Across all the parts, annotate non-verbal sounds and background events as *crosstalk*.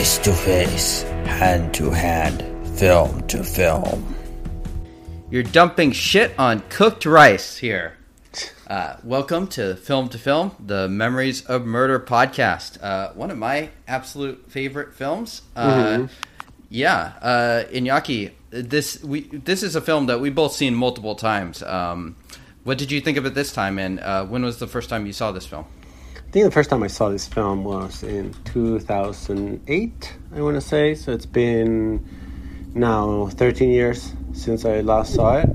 Face to face, hand to hand, film to film. You're dumping shit on cooked rice here. Uh, welcome to Film to Film, the Memories of Murder podcast. Uh, one of my absolute favorite films. Uh, Yeah, uh, Iñaki, this we this is a film that we both seen multiple times. Um, what did you think of it this time, and uh, when was the first time you saw this film? I think the first time I saw this film was in 2008, I want to say. So it's been now 13 years since I last saw it.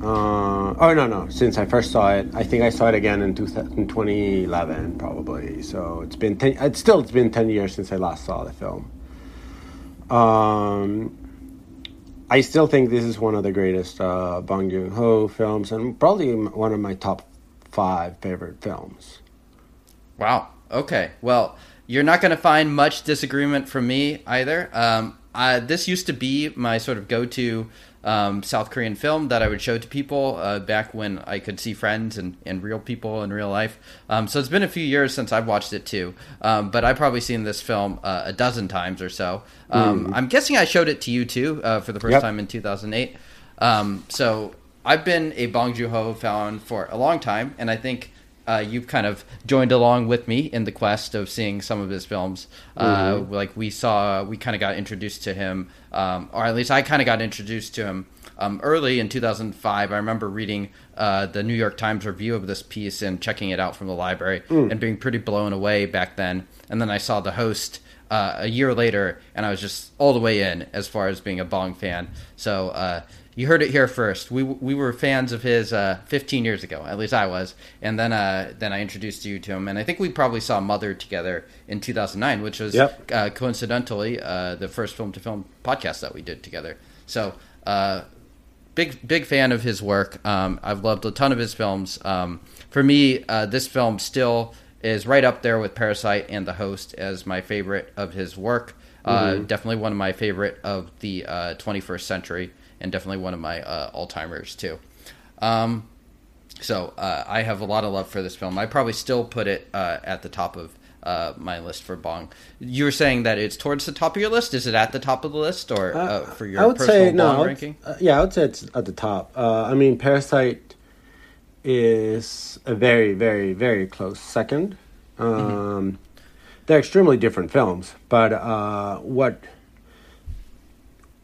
Uh, oh, no, no. Since I first saw it, I think I saw it again in, 2000 in 2011, probably. So it's been 10, it's still, it's been 10 years since I last saw the film. Um, I still think this is one of the greatest uh, Bong Joon Ho films, and probably one of my top five favorite films. Wow. Okay. Well, you're not going to find much disagreement from me either. Um, I, this used to be my sort of go-to um, South Korean film that I would show to people uh, back when I could see friends and, and real people in real life. Um, so it's been a few years since I've watched it too. Um, but I've probably seen this film uh, a dozen times or so. Um, I'm guessing I showed it to you too uh, for the first Yep. time in 2008. Um, so I've been a Bong Joon Ho fan for a long time, and I think uh, you've kind of joined along with me in the quest of seeing some of his films. Uh, like we saw, we kind of got introduced to him, um, or at least I kind of got introduced to him um, early in 2005. I remember reading uh, the New York Times review of this piece and checking it out from the library and being pretty blown away back then. And then I saw the host uh, a year later, and I was just all the way in as far as being a Bong fan. So uh, you heard it here first. We we were fans of his uh, 15 years ago, at least I was, and then uh, then I introduced you to him, and I think we probably saw Mother together in 2009, which was Yep. uh, coincidentally uh, the first film to film podcast that we did together. So. Uh, big big fan of his work. Um, I've loved a ton of his films. Um, for me, uh, this film still is right up there with Parasite and The Host as my favorite of his work. Uh, Definitely one of my favorite of the uh, 21st century, and definitely one of my uh, all timers too. Um, so uh, I have a lot of love for this film. I probably still put it uh, at the top of uh, my list for Bong. You were saying that it's towards the top of your list. Is it at the top of the list, or uh, for your I would personal say no. Bong would- ranking? uh, yeah, I would say it's at the top. Uh, I mean, Parasite is a very, very, very close second. Um, They're extremely different films, but uh, what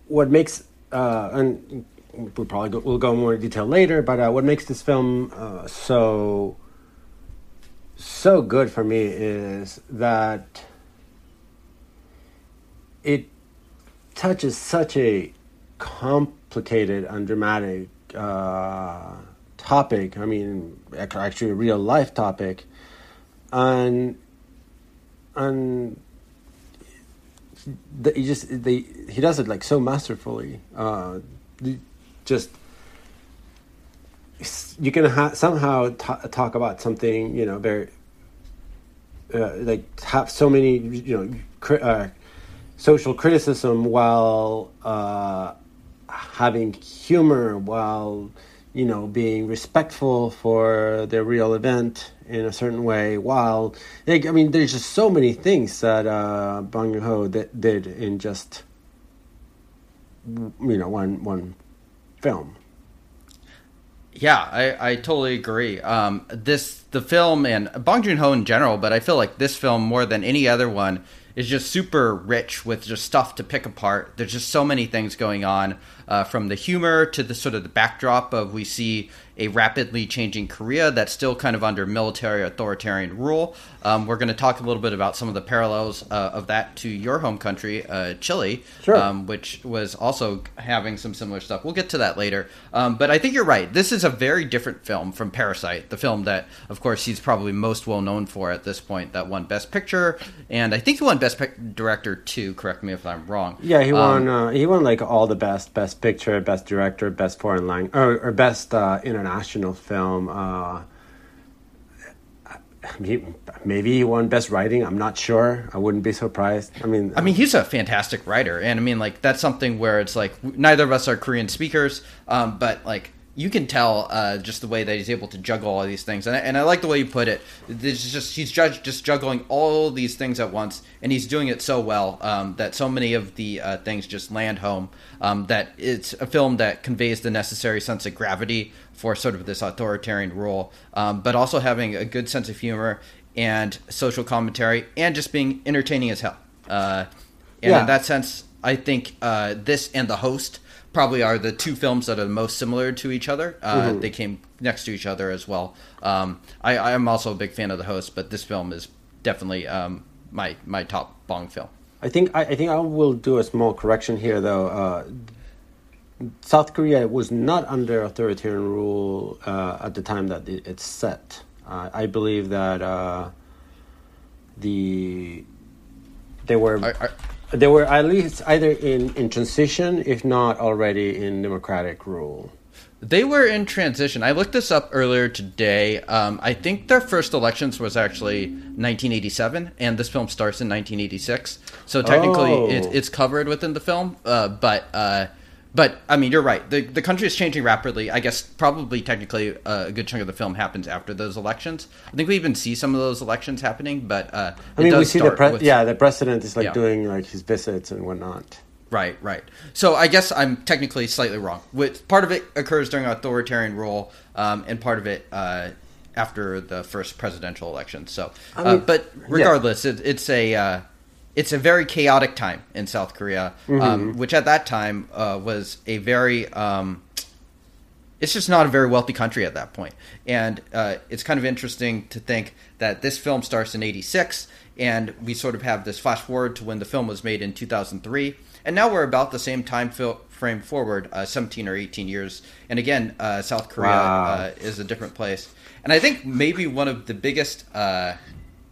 what makes uh, and we'll probably go, we'll go more in detail later. But uh, what makes this film uh, so so good for me is that it touches such a complicated and dramatic uh, topic. I mean, actually, a real life topic, and and the, he just they he does it like so masterfully. Uh, just you can ha- somehow ta talk about something you know very uh, like have so many you know cri- uh, social criticism while uh, having humor while you know being respectful for the real event in a certain way while like, I mean there's just so many things that uh, Bong Joon-ho that did in just you know one one film Yeah, I, I totally agree. Um, this the film and Bong Joon Ho in general, but I feel like this film more than any other one is just super rich with just stuff to pick apart. There's just so many things going on, uh, from the humor to the sort of the backdrop of we see a rapidly changing Korea that's still kind of under military authoritarian rule. Um, we're going to talk a little bit about some of the parallels uh, of that to your home country, uh, Chile, Sure. um, which was also having some similar stuff. We'll get to that later. Um, but I think you're right. This is a very different film from Parasite, the film that, of course, he's probably most well known for at this point, that won Best Picture, and I think he won Best Pic- Director too. Correct me if I'm wrong. Yeah, he Um, won. uh, he won like all the best: best picture, best director, best foreign language, or, or best uh, international film. Uh, maybe he won best writing. I'm not sure. I wouldn't be surprised. I mean, I mean, he's a fantastic writer, and I mean, like that's something where it's like neither of us are Korean speakers, um, but like you can tell uh, just the way that he's able to juggle all these things, and I, and I like the way you put it. This is just he's judged, just juggling all these things at once, and he's doing it so well um, that so many of the uh, things just land home. Um, that it's a film that conveys the necessary sense of gravity for sort of this authoritarian rule, um, but also having a good sense of humor and social commentary, and just being entertaining as hell. Uh, and Yeah. in that sense, I think uh, this and The Host probably are the two films that are the most similar to each other. Uh, They came next to each other as well. Um, I, I am also a big fan of The Host, but this film is definitely um, my my top Bong film. I think I, I think I will do a small correction here, though. Uh, South Korea was not under authoritarian rule uh, at the time that it, it's set. Uh, I believe that uh, the they were Are- are- they were at least either in, in transition, if not already in democratic rule. They were in transition. I looked this up earlier today. Um, I think their first elections was actually 1987, and this film starts in 1986. So technically, Oh. it, it's covered within the film. Uh, but uh, but I mean, you're right. The the country is changing rapidly. I guess probably technically uh, a good chunk of the film happens after those elections. I think we even see some of those elections happening. But uh, I mean, we see the pre- with- yeah the president is like Yeah. doing like his visits and whatnot. Right, right. So I guess I'm technically slightly wrong. With part of it occurs during authoritarian rule, um, and part of it uh, after the first presidential election. So, uh, mean, but regardless, it, it's a uh, it's a very chaotic time in South Korea, um, which at that time uh, was a very um, it's just not a very wealthy country at that point. And uh, it's kind of interesting to think that this film starts in 86, and we sort of have this flash forward to when the film was made in 2003. And now we're about the same time fil- frame forward, uh, 17 or 18 years. And again, uh, South Korea Wow. uh, is a different place. And I think maybe one of the biggest, uh,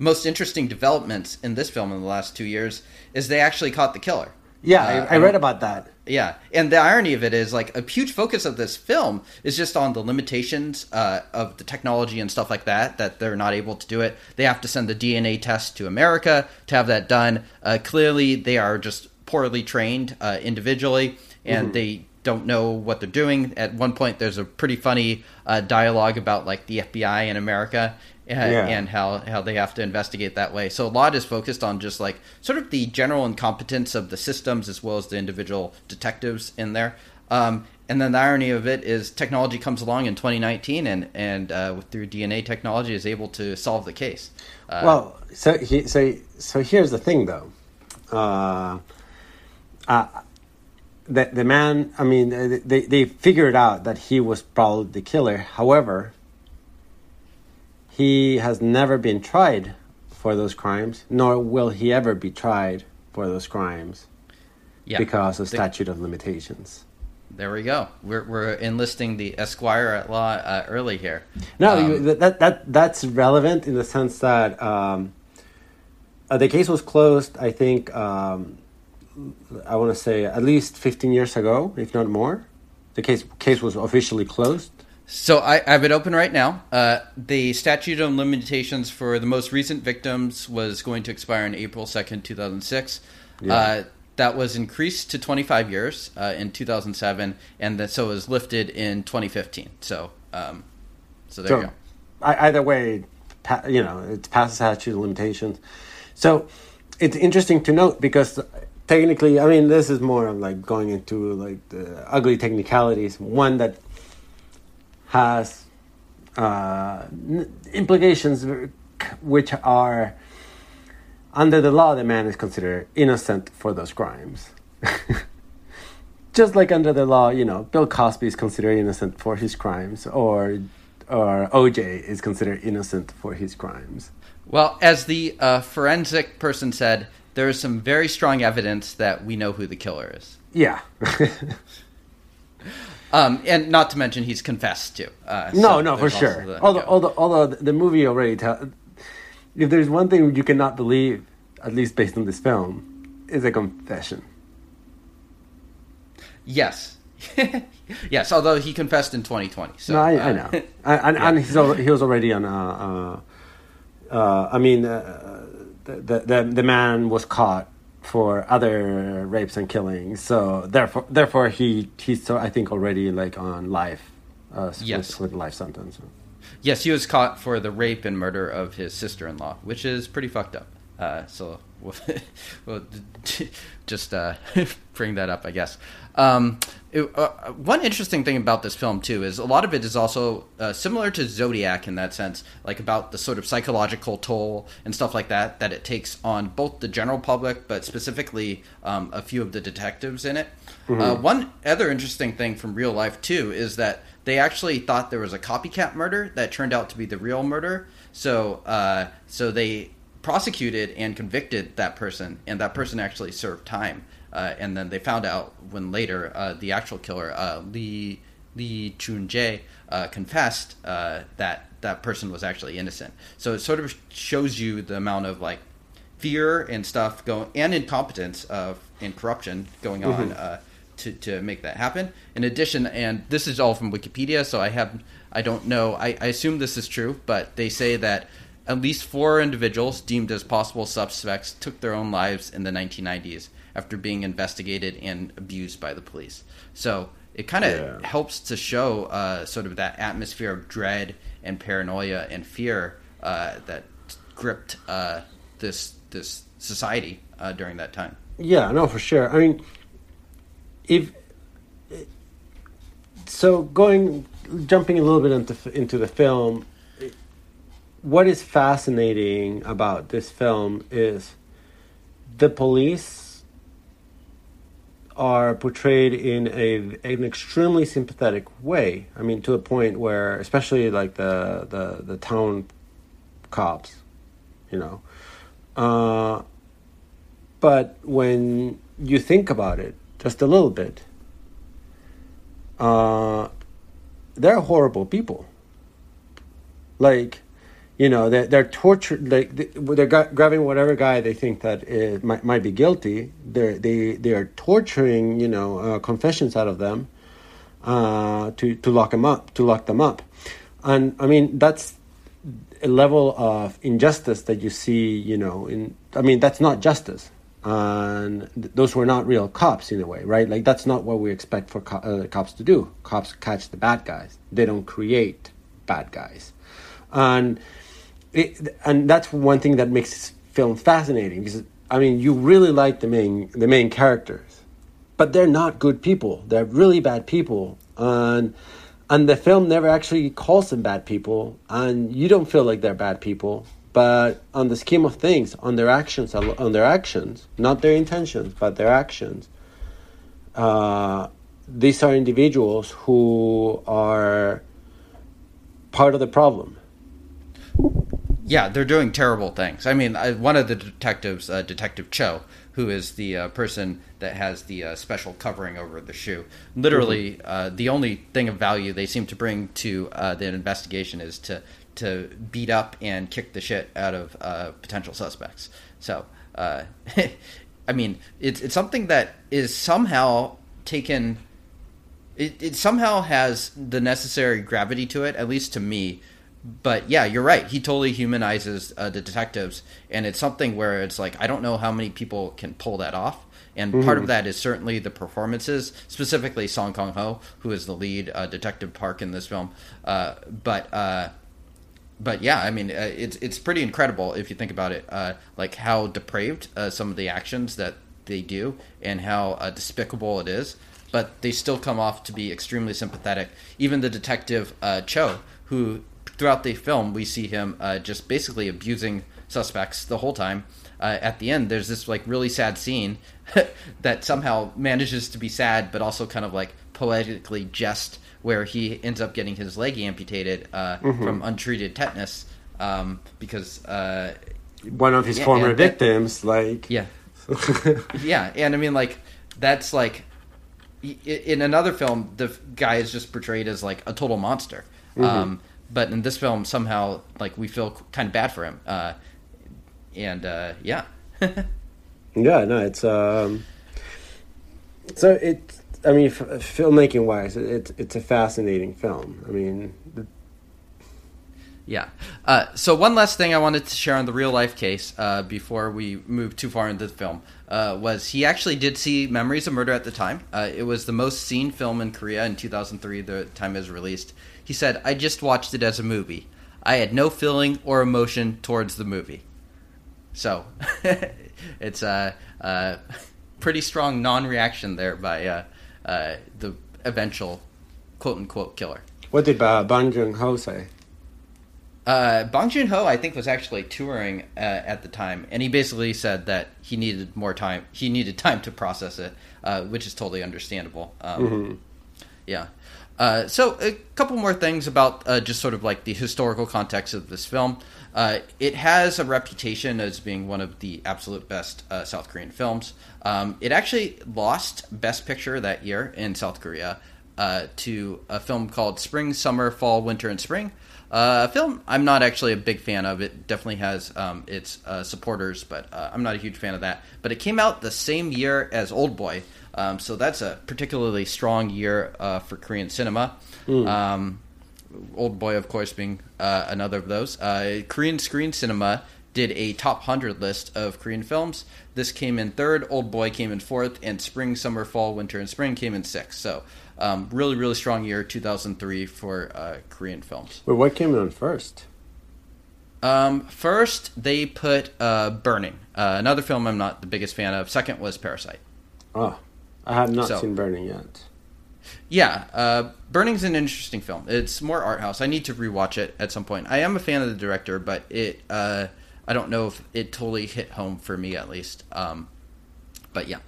most interesting developments in this film in the last two years is they actually caught the killer. Yeah, Uh, I, I read about that. yeah, and the irony of it is like a huge focus of this film is just on the limitations uh, of the technology and stuff like that. That they're not able to do it. They have to send the DNA test to America to have that done. Uh, clearly, they are just poorly trained uh, individually, and they don't know what they're doing. At one point, there's a pretty funny uh, dialogue about like the FBI in America. Yeah. And how, how they have to investigate that way. So a lot is focused on just like sort of the general incompetence of the systems as well as the individual detectives in there. Um, and then the irony of it is technology comes along in 2019 and and uh, through DNA technology is able to solve the case. Uh, Well, so he, so so here's the thing, though. Uh, uh, the the man. I mean, they they figured out that he was probably the killer. However, he has never been tried for those crimes, nor will he ever be tried for those crimes yeah, because of The- statute of limitations. there we go. We're we're enlisting the Esquire at law uh, early here. No, Um, that, that that that's relevant in the sense that um, uh, the case was closed. I think um, I want to say at least fifteen years ago, if not more. The case case was officially closed. So I, I have it open right now. Uh, the statute of limitations for the most recent victims was going to expire on April second, two thousand six. Yeah. Uh, that was increased to twenty five years uh, in two thousand seven, and that so it was lifted in twenty fifteen. So, um, so there you go. I, either way, you know, it's past the statute of limitations. So it's interesting to note because technically, I mean, this is more of like going into like the ugly technicalities. One that has uh, n- implications which are under the law, the man is considered innocent for those crimes. *laughs* Just like under the law, you know, Bill Cosby is considered innocent for his crimes, or or OJ is considered innocent for his crimes. Well, as the uh, forensic person said, there is some very strong evidence that we know who the killer is. Yeah. *laughs* Um, and not to mention he's confessed to. Uh, no, so no, for sure. the- although, yeah. although, although the movie already tell, if there's one thing you cannot believe, at least based on this film, is a confession. Yes. *laughs* yes, although he confessed in 2020. So, no, I, uh, *laughs* I know, and, and, and he's al- he was already on. Uh, uh, uh, I mean, uh, the, the the man was caught for other rapes and killings, so therefore, therefore he he's so I think already like on life uh, Yes. with, with life sentence. Yes, he was caught for the rape and murder of his sister-in-law, which is pretty fucked up. Uh, so *laughs* we'll, we'll *laughs* just uh, *laughs* bring that up, I guess. Um, it- uh, one interesting thing about this film too is a lot of it is also uh, similar to Zodiac in that sense, like about the sort of psychological toll and stuff like that that it takes on both the general public, but specifically um, a few of the detectives in it. Uh, one other interesting thing from real life too is that they actually thought there was a copycat murder that turned out to be the real murder. So, uh, so they prosecuted and convicted that person, and that person actually served time. Uh, and then they found out when later uh, the actual killer, uh, Lee Lee Chun Jae, uh, confessed uh, that that person was actually innocent. So it sort of shows you the amount of like fear and stuff going and incompetence of and corruption going on uh, to to make that happen. In addition, and this is all from Wikipedia, so I have I don't know. I, I assume this is true, but they say that at least four individuals deemed as possible suspects took their own lives in the 1990s after being investigated and abused by the police. So it kind of Yeah. helps to show uh, sort of that atmosphere of dread and paranoia and fear uh, that gripped uh, this this society uh, during that time. Yeah, no, for sure. I mean, if so, going jumping a little bit into into the film, what is fascinating about this film is the police are portrayed in a an extremely sympathetic way. I mean, to a point where, especially like the the the town cops, you know. Uh, but when you think about it just a little bit, uh, they're horrible people. Like, you know, they're, they're tortured. Like they- they're grabbing whatever guy they think that is, might might be guilty. They're they they are torturing, you know, uh, confessions out of them uh, to to lock them up, to lock them up, and I mean that's a level of injustice that you see, you know, in I mean that's not justice. And th- those were not real cops in a way, right? Like that's not what we expect for co- uh, cops to do. Cops catch the bad guys. They don't create bad guys. And it, and that's one thing that makes this film fascinating because I mean you really like the main the main characters, but they're not good people. They're really bad people, and and the film never actually calls them bad people, and you don't feel like they're bad people. But on the scheme of things, on their actions, on their actions, not their intentions, but their actions, uh, these are individuals who are part of the problem. Yeah, they're doing terrible things. I mean, I, one of the detectives, uh, Detective Cho, who is the uh, person that has the uh, special covering over the shoe, literally uh, the only thing of value they seem to bring to uh, the investigation is to to beat up and kick the shit out of uh, potential suspects. So, uh, *laughs* I mean, it's it's something that is somehow taken it, it somehow has the necessary gravity to it, at least to me. But yeah, you're right. He totally humanizes uh, the detectives, and it's something where it's like I don't know how many people can pull that off. And part of that is certainly the performances, specifically Song Kang Ho, who is the lead uh, detective Park in this film. Uh, but uh, but yeah, I mean, uh, it's it's pretty incredible if you think about it, uh, like how depraved uh, some of the actions that they do and how uh, despicable it is. But they still come off to be extremely sympathetic. Even the detective uh, Cho, who throughout the film we see him uh, just basically abusing suspects the whole time. Uh, at the end, there's this like really sad scene *laughs* that somehow manages to be sad, but also kind of like poetically jest, where he ends up getting his leg amputated uh, from untreated tetanus um, because uh, One of his Yeah, former and that- victims, like yeah, *laughs* yeah, and I mean like that's like in another film the guy is just portrayed as like a total monster, um, but in this film somehow like we feel kind of bad for him, uh, and uh, yeah. *laughs* Yeah, no, it's um, so it. I mean, f- filmmaking wise, it's it's a fascinating film. I mean, the- Yeah. Uh, so one last thing I wanted to share on the real life case uh, before we move too far into the film uh, was he actually did see Memories of Murder at the time. Uh, it was the most seen film in Korea in 2003, the time it was released. He said, "I just watched it as a movie. I had no feeling or emotion towards the movie." So *laughs* it's a, a, pretty strong non-reaction there by uh, uh, the eventual quote unquote killer. What did uh, Bong Joon Ho say? Uh, Bong Joon Ho, I think, was actually touring uh, at the time, and he basically said that he needed more time. He needed time to process it, uh, which is totally understandable. Um, mm-hmm. Yeah. Uh, so, a couple more things about uh, just sort of like the historical context of this film. Uh, it has a reputation as being one of the absolute best South Korean films. Um, it actually lost Best Picture that year in South Korea to a film called Spring, Summer, Fall, Winter, and Spring uh, film I'm not actually a big fan of. It definitely has um, its uh, supporters, but uh, I'm not a huge fan of that. But it came out the same year as Old Boy, um, so that's a particularly strong year uh, for Korean cinema. Mm. Um, Old Boy, of course, being uh, another of those. Uh, Korean Screen Cinema did a top 100 list of Korean films. This came in third, Old Boy came in fourth, and Spring, Summer, Fall, Winter, and Spring came in sixth. So um, really, really strong year, 2003 for uh, Korean films. But what came in first? Um, first, they put uh, Burning, uh, another film I'm not the biggest fan of. Second was Parasite. Oh, I have not so, seen Burning yet. Yeah, uh, Burning's an interesting film. It's more art house. I need to rewatch it at some point. I am a fan of the director, but it uh, I don't know if it totally hit home for me at least. Um, but yeah,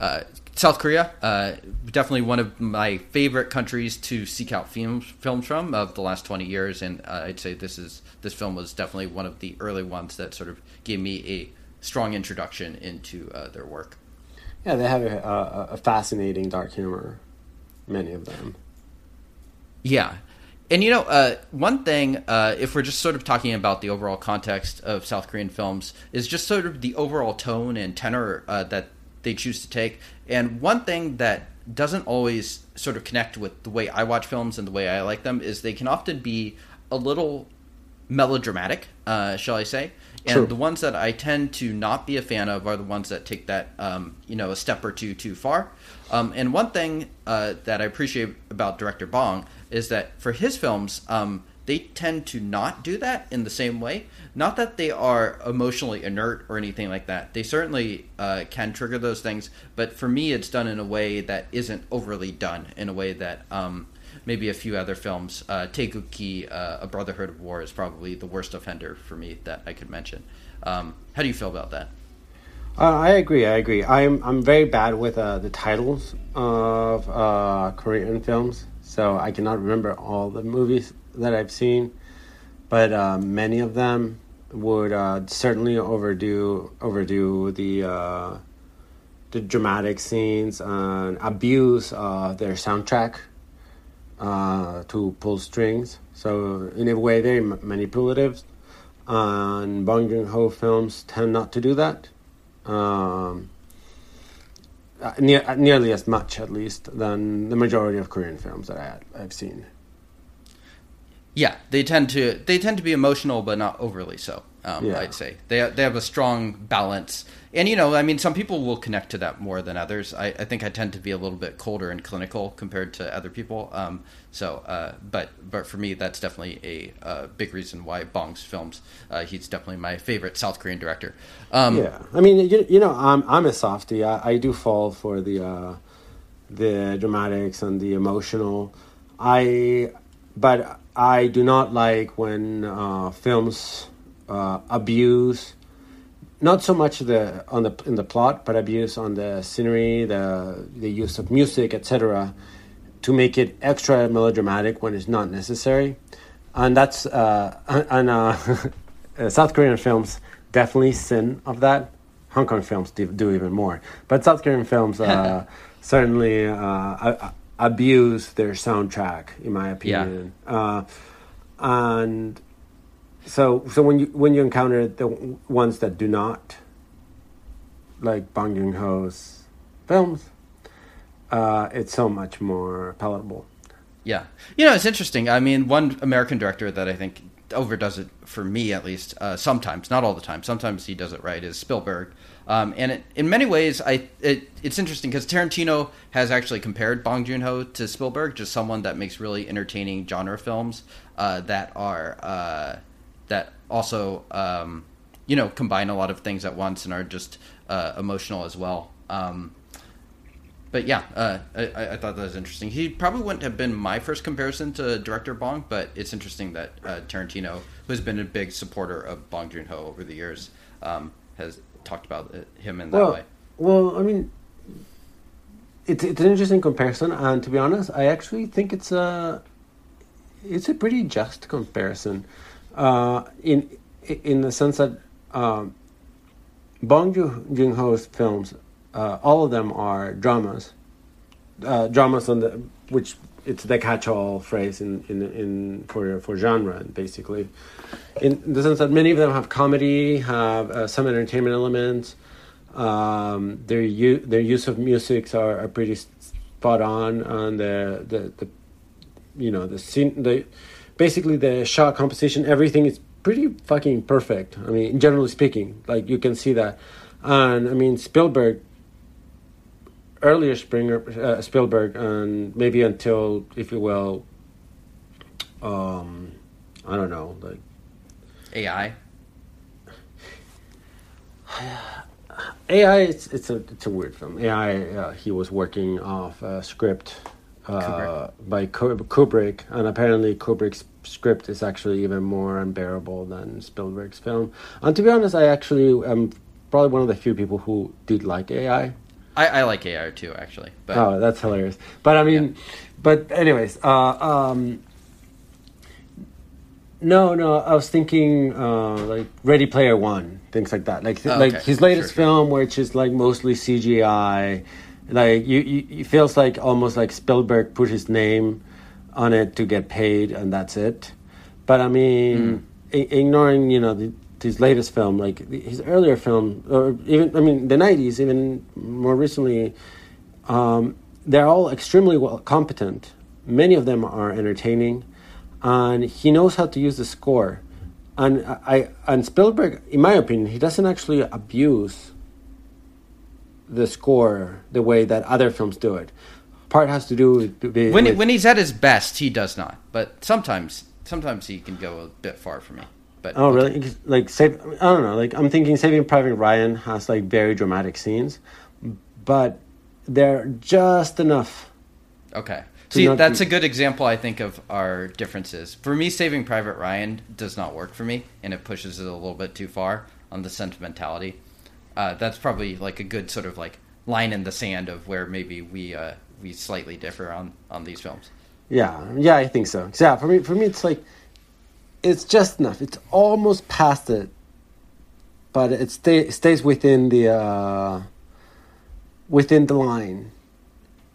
uh, South Korea, uh, definitely one of my favorite countries to seek out films films from of the last twenty years, and uh, I'd say this is this film was definitely one of the early ones that sort of gave me a strong introduction into uh, their work. Yeah, they have a, a, a, fascinating dark humor, many of them. Yeah, and you know, uh, one thing, uh, if we're just sort of talking about the overall context of South Korean films, is just sort of the overall tone and tenor uh, that they choose to take. And one thing that doesn't always sort of connect with the way I watch films and the way I like them is they can often be a little melodramatic, uh, shall I say? And True. the ones that I tend to not be a fan of are the ones that take that, um, you know, a step or two too far. Um, and one thing uh, that I appreciate about director Bong is that for his films, um, they tend to not do that in the same way. Not that they are emotionally inert or anything like that. They certainly uh, can trigger those things, but for me, it's done in a way that isn't overly done. In a way that um, maybe a few other films, uh, Taegukgi, uh, A Brotherhood of War, is probably the worst offender for me that I could mention. Um, how do you feel about that? Uh, I agree. I agree. I'm I'm very bad with uh, the titles of uh, Korean films, so I cannot remember all the movies that I've seen, but uh, many of them would uh, certainly overdo overdo the uh, the dramatic scenes and abuse their soundtrack uh, to pull strings. So in a way, they're manipulative. And Bong Joon Ho films tend not to do that. Um, uh, ne- nearly as much, at least, than the majority of Korean films that I, I've seen. Yeah, they tend to they tend to be emotional, but not overly so. Um, yeah. I'd say they they have a strong balance, and you know, I mean, some people will connect to that more than others. I, I think I tend to be a little bit colder and clinical compared to other people. Um, so, uh, but but for me, that's definitely a, a big reason why Bong's films. Uh, he's definitely my favorite South Korean director. Um, yeah, I mean, you, you know, I'm I'm a softie. I, I do fall for the uh, the dramatics and the emotional. I but I do not like when uh, films uh, abuse not so much the on the in the plot, but abuse on the scenery, the the use of music, etc., to make it extra melodramatic when it's not necessary, and that's uh, *laughs* and uh, *laughs* South Korean films definitely sin of that. Hong Kong films do, do even more, but South Korean films uh, *laughs* certainly uh, abuse their soundtrack, in my opinion. Yeah. Uh, and so, so when you when you encounter the ones that do not, like Bong Joon Ho's films, uh, it's so much more palatable. Yeah, you know, it's interesting. I mean, one American director that I think overdoes it for me at least. Uh, sometimes, not all the time. Sometimes he does it right. Is Spielberg, um, and it, in many ways, I it, it's interesting because Tarantino has actually compared Bong Joon Ho to Spielberg, just someone that makes really entertaining genre films uh, that are uh, that also um, you know combine a lot of things at once and are just uh, emotional as well. Um, but yeah, uh, I, I, thought that was interesting. He probably wouldn't have been my first comparison to director Bong, but it's interesting that uh, Tarantino, who has been a big supporter of Bong Joon Ho over the years, um, has talked about him in that well, way. Well, I mean, it's it's an interesting comparison, and to be honest, I actually think it's a it's a pretty just comparison, uh, in in the sense that um, Bong Joon Ho's films uh, all of them are dramas. Uh, dramas on the which it's the catch-all phrase in, in in for for genre basically, in the sense that many of them have comedy, have uh, some entertainment elements. Um, their u- their use of musics are, are pretty spot on on the, the the you know the scene the basically the shot composition everything is pretty fucking perfect. I mean, generally speaking, like you can see that, and I mean Spielberg earlier Springer, uh, Spielberg, and maybe until, if you will, um, I don't know, like AI. *sighs* AI, it's it's a it's a weird film. AI, uh, he was working off a script Kubrick. by Kubrick, and apparently Kubrick's script is actually even more unbearable than Spielberg's film. And to be honest, I actually am probably one of the few people who did like AI. I, I like AR too, actually. But, oh, that's hilarious. But I mean, yeah. but anyways, uh, um, no, no, I was thinking uh, like Ready Player One, things like that. Like oh, like his latest sure, film, sure. which is like mostly CGI. Like you, you, it feels like almost like Spielberg put his name on it to get paid, and that's it. But I mean, mm. I- ignoring you know the his latest film, like his earlier film, or even I mean the '90s, even more recently, um, they're all extremely well competent. Many of them are entertaining, and he knows how to use the score. And I and Spielberg, in my opinion, he doesn't actually abuse the score the way that other films do it. Part has to do with, with when when he's at his best, he does not. But sometimes sometimes he can go a bit far for me. But oh, really? Like, save, I don't know. Like, I'm thinking Saving Private Ryan has like very dramatic scenes, but they're just enough. Okay. See, that's be... a good example, I think, of our differences. For me, Saving Private Ryan does not work for me, and it pushes it a little bit too far on the sentimentality. Uh, that's probably like a good sort of like line in the sand of where maybe we uh, we slightly differ on on these films. Yeah, yeah, I think so. Yeah, for me, for me, it's like it's just enough. It's almost past it, but it stay, stays within the uh, within the line.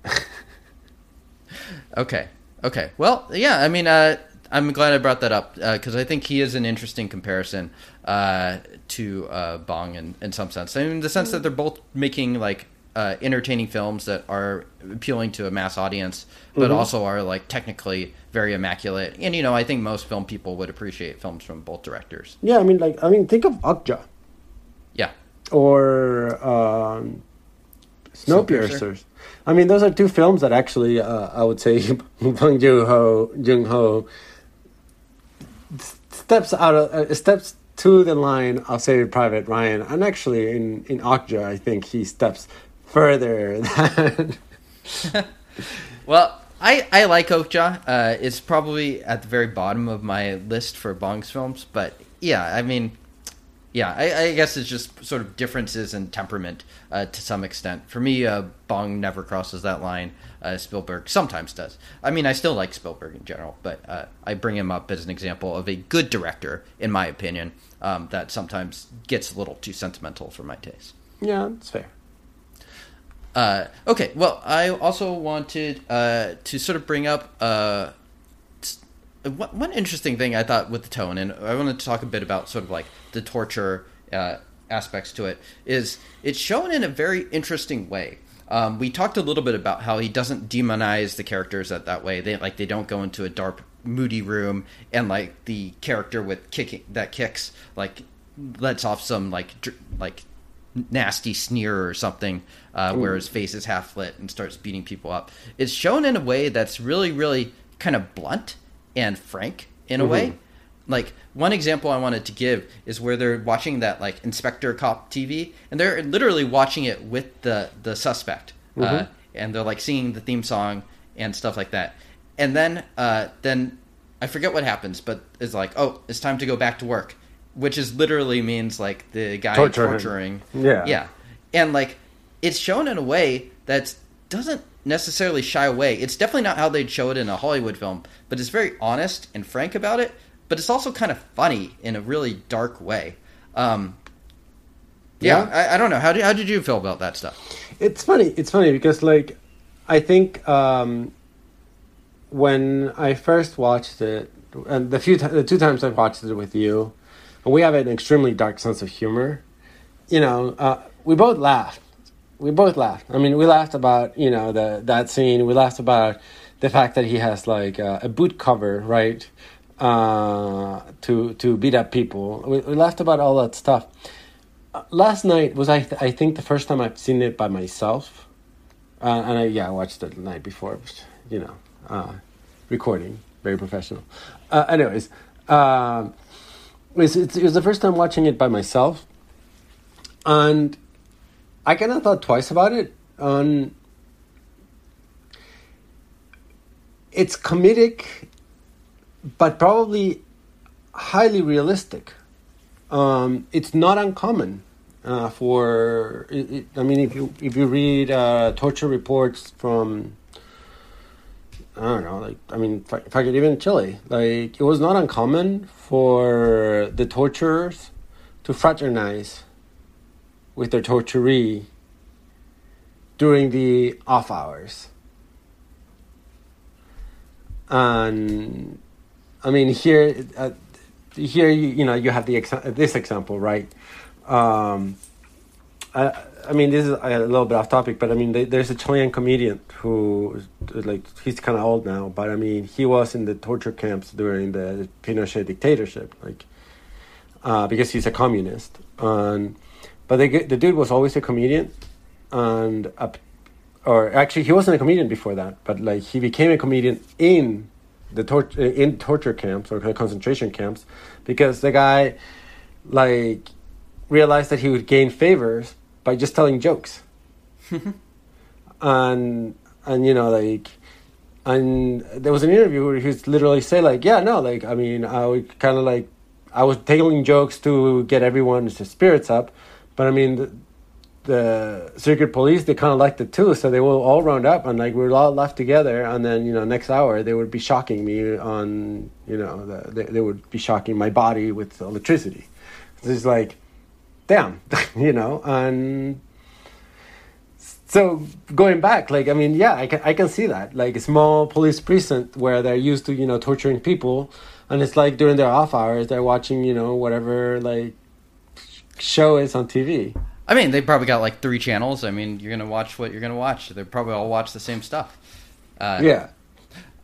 *laughs* okay. Okay. Well, yeah. I mean, uh, I'm glad I brought that up because uh, I think he is an interesting comparison uh, to uh, Bong in, in some sense. I mean, in the sense that they're both making like uh, entertaining films that are appealing to a mass audience, but mm-hmm. also are like technically very immaculate. And you know, I think most film people would appreciate films from both directors. Yeah, I mean, like I mean, think of Okja. Yeah. Or um, Snowpiercer. I mean, those are two films that actually, uh, I would say, *laughs* Bong Joon Ho steps out of uh, steps to the line of Saving Private Ryan, and actually in in Okja, I think he steps further *laughs* than. *laughs* well, I, I like Okja. Uh, it's probably at the very bottom of my list for Bong's films, but yeah, I mean, yeah, I, I guess it's just sort of differences in temperament uh, to some extent. For me, uh, Bong never crosses that line. Uh, Spielberg sometimes does. I mean, I still like Spielberg in general, but uh, I bring him up as an example of a good director, in my opinion, um, that sometimes gets a little too sentimental for my taste. Yeah, that's fair. Uh, okay, well, I also wanted uh, to sort of bring up uh, one interesting thing I thought with the tone, and I wanted to talk a bit about sort of like the torture uh, aspects to it. Is it's shown in a very interesting way. Um, we talked a little bit about how he doesn't demonize the characters that that way. They like they don't go into a dark moody room and like the character with kicking that kicks like lets off some like dr- like nasty sneer or something uh, where his face is half lit and starts beating people up. It's shown in a way that's really really kind of blunt and frank in a way like one example i wanted to give is where they're watching that like inspector cop tv and they're literally watching it with the the suspect uh, and they're like singing the theme song and stuff like that. And then uh, then i forget what happens but it's like oh it's time to go back to work which is literally means like the guy Torture him. torturing. Yeah. yeah. And like it's shown in a way that doesn't necessarily shy away. It's definitely not how they'd show it in a hollywood film but it's very honest and frank about it but it's also kind of funny in a really dark way um, yeah, Yeah. I, I don't know how did, how did you feel about that stuff It's funny. It's funny because like I think um, when I first watched it, and the few ti- the two times I've watched it with you, and we have an extremely dark sense of humor. You know, uh, we both laughed. We both laughed. I mean, we laughed about you know the that scene. We laughed about the fact that he has like uh, a boot cover, right? Uh, to to beat up people. We, we laughed about all that stuff last night was I th- I think the first time I've seen it by myself, uh, and I yeah I watched it the night before, you know, uh, recording very professional. Uh, anyways, um, it, was, it was the first time watching it by myself, and I kind of thought twice about it. On it's comedic, but probably highly realistic um, it's not uncommon uh, for. It, it, I mean, if you if you read uh, torture reports from, I don't know, like I mean, if I, if I could even Chile, like it was not uncommon for the torturers to fraternize with their torturee during the off hours. And I mean, here, uh, here you, you know you have the exa- this example right? Um, I, I mean this is a little bit off topic but i mean there- there's a chilean comedian who like he's kind of old now but i mean he was in the torture camps during the pinochet dictatorship like uh, because he's a communist. And but the, the dude was always a comedian and up or actually he wasn't a comedian before that but like he became a comedian in the tor- uh, in torture camps or concentration camps because the guy like realized that he would gain favors by just telling jokes. *laughs* And and you know like and there was an interview where he was literally say like yeah no like i mean i would kind of like i was telling jokes to get everyone's spirits up but i mean the, secret police they kind of liked it too so they will all round up and like we were all left together and then you know next hour they would be shocking me on you know the, they, they would be shocking my body with electricity. It's like damn *laughs* you know and so going back like i mean yeah i can, I can see that. Like a small police precinct where they're used to you know torturing people and it's like during their off hours they're watching you know whatever like show is on tv I mean, they probably got like three channels. I mean, you're gonna watch what you're gonna watch. They probably all watch the same stuff. Uh, yeah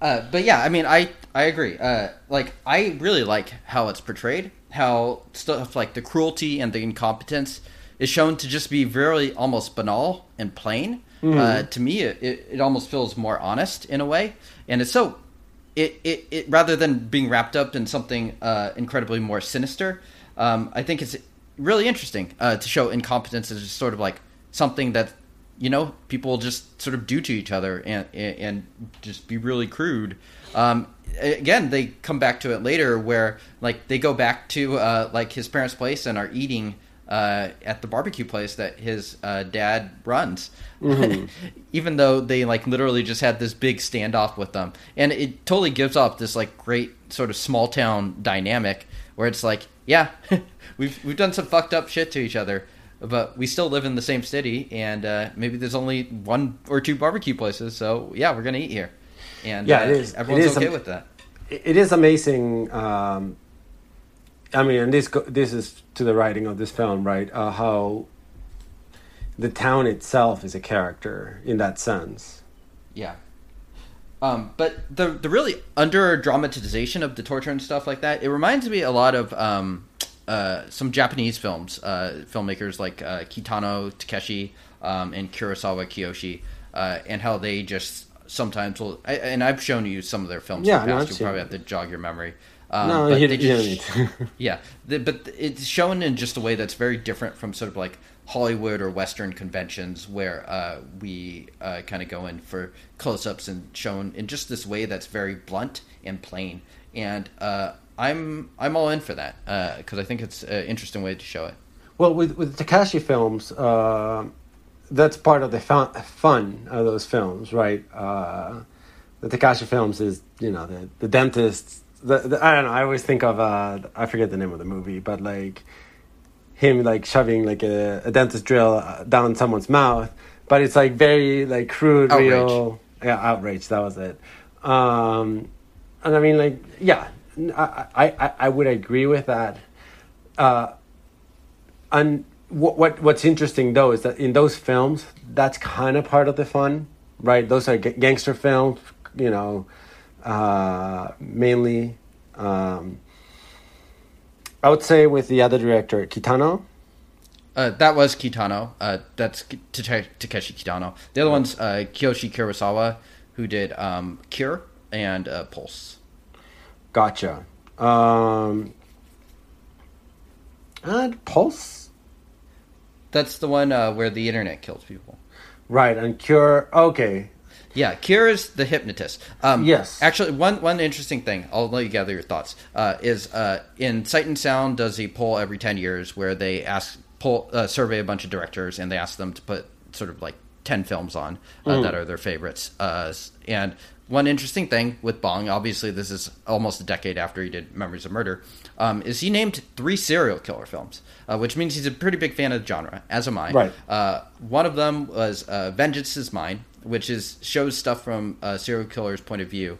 Uh, but yeah, I mean, I I agree. Uh, like, I really like how it's portrayed. How stuff like the cruelty and the incompetence is shown to just be very almost banal and plain. Uh, to me, it, it, it almost feels more honest in a way, and it's so. It, it, it rather than being wrapped up in something uh, incredibly more sinister, um, I think it's really interesting uh, to show incompetence as just sort of like something that you know people just sort of do to each other and and, and just be really crude. Um, again they come back to it later where like they go back to uh, like his parents place and are eating uh, at the barbecue place that his uh, dad runs. *laughs* Even though they like literally just had this big standoff with them. And it totally gives off this like great sort of small town dynamic where it's like yeah *laughs* we've we've done some fucked up shit to each other but we still live in the same city and uh, maybe there's only one or two barbecue places so yeah we're gonna eat here and Yeah, uh, it is. Everyone's is okay am- with that it it is amazing. Um, I mean, and this this is to the writing of this film, right? Uh, how the town itself is a character in that sense. yeah Um, but the the really under dramatization of the torture and stuff like that, it reminds me a lot of um, uh, some Japanese films, uh, filmmakers like uh, Kitano Takeshi um, and Kurosawa Kiyoshi, uh, and how they just sometimes will. I, and I've shown you some of their films. Yeah, in the past. I've you probably it. have to jog your memory. Um, no, but you, they just- *laughs* yeah, but it's shown in just a way that's very different from sort of like Hollywood or Western conventions, where uh, we uh, kind of go in for close-ups and shown in just this way that's very blunt and plain. And uh, I'm I'm all in for that because I think it's an interesting way to show it. Well, with with Takeshi films, uh, that's part of the fun, of those films, right? Uh, the Takeshi films is you know the the dentist. The, the, I don't know. I always think of uh, I forget the name of the movie, but like him like shoving like a, a dentist drill uh, down someone's mouth, but it's like very like crude, Outrage. real. Yeah, outrage. That was it. Um, and I mean, like, yeah, I I, I, I would agree with that. Uh, and what, what what's interesting though is that in those films, that's kind of part of the fun, right? Those are g- gangster films, you know, uh, mainly. Um, I would say with the other director, Kitano. Uh, that was Kitano. Uh, that's Takeshi Kitano. The other one's uh, Kiyoshi Kurosawa, who did um, Cure and uh, Pulse. Gotcha. Um, and Pulse, That's the one uh, where the internet kills people. right? And Cure. Okay, Yeah, is the hypnotist. Um, Yes. Actually, one one interesting thing, I'll let you gather your thoughts, uh, is uh, in Sight and Sound does a poll every 10 years where they ask, poll, uh, survey a bunch of directors and they ask them to put sort of like 10 films on uh, that are their favorites. Uh, and one interesting thing with Bong, obviously this is almost a decade after he did Memories of Murder, um, is he named three serial killer films, uh, which means he's a pretty big fan of the genre, as am I. Right. Uh, one of them was uh, Vengeance is Mine, which is shows stuff from a serial killer's point of view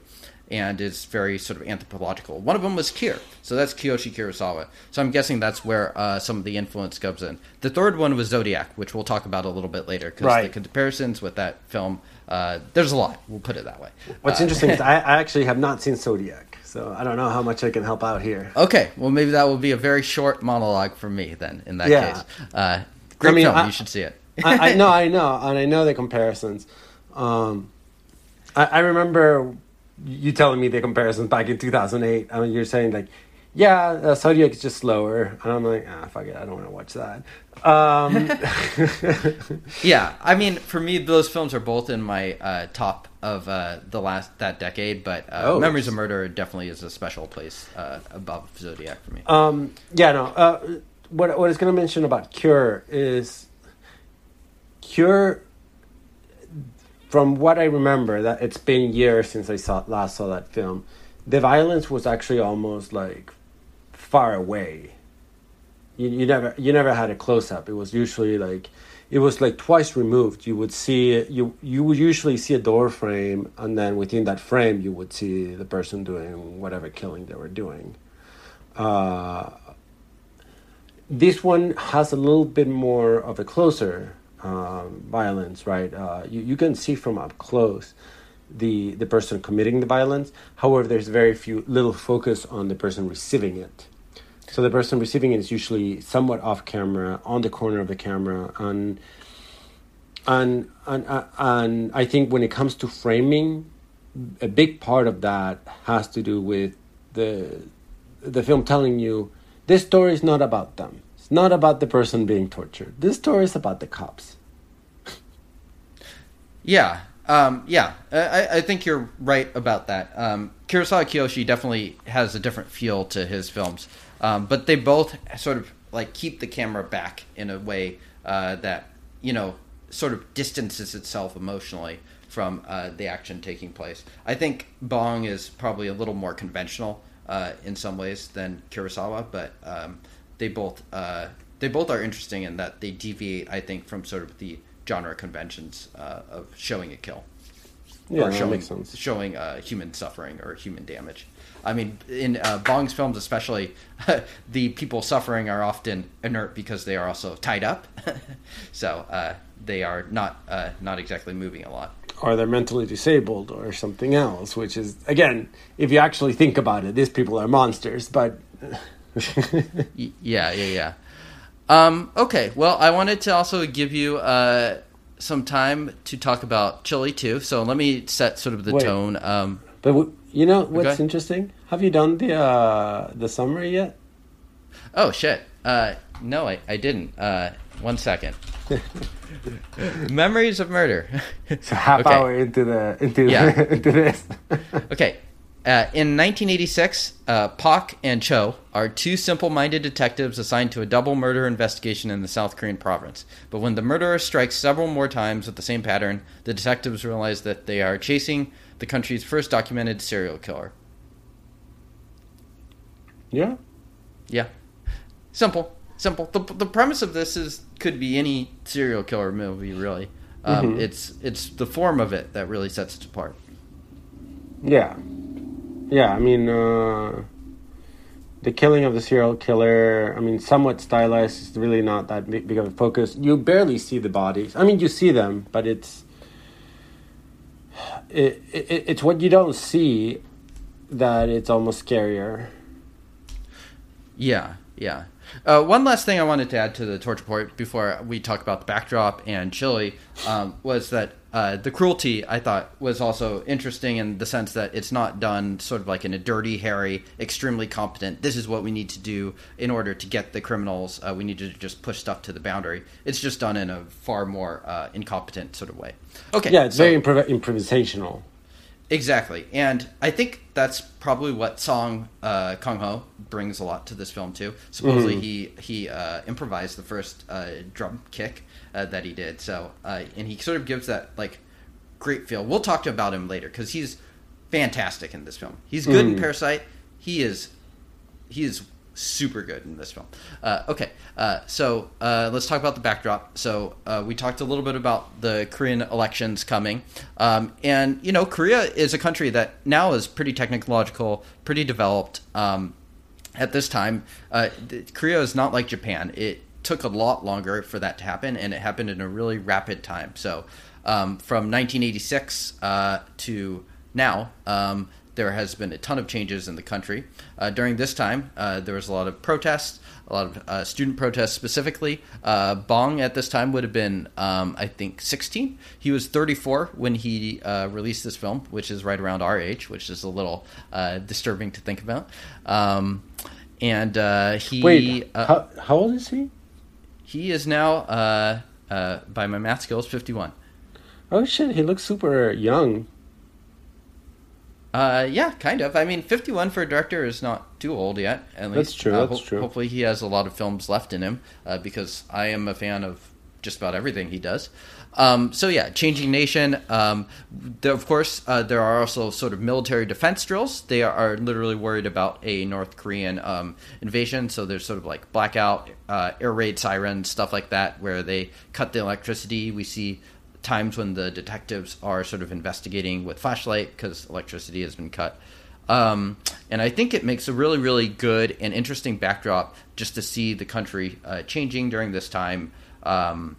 and is very sort of anthropological. One of them was Cure, so that's Kiyoshi Kurosawa. So I'm guessing that's where uh, some of the influence comes in. The third one was Zodiac, which we'll talk about a little bit later because Right. the comparisons with that film, uh, there's a lot. We'll put it that way. What's Uh, interesting is *laughs* I, I actually have not seen Zodiac, so I don't know how much I can help out here. Okay, well maybe that will be a very short monologue from me then. In that Yeah. case, uh, great I mean, film. I- you should see it. I, I *laughs* know, I know, and I know the comparisons. Um, I, I remember you telling me the comparisons back in 2008. I mean, you're saying like, yeah, uh, Zodiac is just slower, and I'm like, ah, fuck it, I don't want to watch that. Um, *laughs* Yeah, I mean, for me, those films are both in my uh, top of uh, the last that decade. But uh, Oh. Memories of Murder definitely is a special place uh, above Zodiac for me. Um, yeah, no. Uh, what what I was going to mention about Cure is Cure. From what I remember, that it's been years since I saw last saw that film. The violence was actually almost like far away. You, you never you never had a close up. It was usually like it was like twice removed. You would see you you would usually see a door frame, and then within that frame, you would see the person doing whatever killing they were doing. Uh, this one has a little bit more of a closer um, violence, right? Uh, you, you can see from up close the the person committing the violence. However, there's very few little focus on the person receiving it. So the person receiving it is usually somewhat off camera, on the corner of the camera, and and and and I think when it comes to framing, a big part of that has to do with the the film telling you this story is not about them. It's not about the person being tortured. This story is about the cops. Yeah, um, yeah, I, I think you're right about that. Um, Kurosawa Kiyoshi definitely has a different feel to his films, um, but they both sort of like keep the camera back in a way uh, that you know sort of distances itself emotionally from uh, the action taking place. I think Bong is probably a little more conventional uh, in some ways than Kurosawa, but um, they both uh, they both are interesting in that they deviate, I think, from sort of the genre conventions uh, of showing a kill Yeah, or showing showing uh, human suffering or human damage. I mean, in uh, Bong's films, especially, *laughs* the people suffering are often inert because they are also tied up, *laughs* so uh, they are not uh, not exactly moving a lot. or they're mentally disabled or something else. Which is again, if you actually think about it, these people are monsters. But *laughs* yeah, yeah, yeah. Um, okay, well, I wanted to also give you uh, some time to talk about Chile too. So let me set sort of the Wait. tone. Um, but w- you know what's Okay. interesting? Have you done the uh, the summary yet? oh shit! Uh, no, I, I didn't. Uh, one second. *laughs* Memories of murder. So half Okay. hour into the into Yeah. *laughs* into this. *laughs* Okay. Uh, in 1986, uh, Park and Cho are two simple minded detectives assigned to a double murder investigation in the South Korean province. But when the murderer strikes several more times with the same pattern, the detectives realize that they are chasing the country's first documented serial killer. yeah. Yeah. Simple. Simple. The, the premise of this is could be any serial killer movie, really. Um, It's it's the form of it that really sets it apart. Yeah. Yeah, I mean, uh, the killing of the serial killer, I mean, somewhat stylized, it's really not that big, big of a focus. You barely see the bodies. I mean, you see them, but it's. It, it, it's what you don't see that it's almost scarier. Yeah, yeah. Uh, one last thing I wanted to add to the torture report before we talk about the backdrop and Chile um, was that uh, the cruelty I thought was also interesting in the sense that it's not done sort of like in a dirty, hairy, extremely competent. This is what we need to do in order to get the criminals. Uh, we need to just push stuff to the boundary. It's just done in a far more uh, incompetent sort of way. Okay. Yeah, it's so- very improv- improvisational. Exactly, and I think that's probably what Song uh, Kang Ho brings a lot to this film too. Supposedly, he he uh, improvised the first uh, drum kick uh, that he did. So, uh, and he sort of gives that like great feel. We'll talk about him later because he's fantastic in this film. He's good in Parasite. He is he is super good in this film. Uh, okay, uh, so uh, let's talk about the backdrop. So uh, we talked a little bit about the Korean elections coming, um, and you know Korea is a country that now is pretty technological, pretty developed. Um, at this time, uh, Korea is not like Japan. It took a lot longer for that to happen, and it happened in a really rapid time. So, um, from 1986 uh, to now, um, there has been a ton of changes in the country. Uh, during this time, uh, there was a lot of protests, a lot of uh, student protests specifically. Uh, Bong at this time would have been, um, I think, 16. He was 34 when he uh, released this film, which is right around our age, which is a little uh, disturbing to think about. Um, and uh, he Wait, uh, how, how old is he? He is now, uh, uh, by my math skills, 51. Oh shit, he looks super young. Uh, yeah, kind of. I mean, 51 for a director is not too old yet. At That's least. true, Uh, that's true. Hopefully, he has a lot of films left in him uh, because I am a fan of just about everything he does. Um, so yeah, changing nation. Um, there, of course, uh, there are also sort of military defense drills. They are, are literally worried about a North Korean um, invasion. So there's sort of like blackout, uh, air raid sirens, stuff like that, where they cut the electricity. We see times when the detectives are sort of investigating with flashlight because electricity has been cut. Um, and I think it makes a really, really good and interesting backdrop just to see the country uh, changing during this time. Um,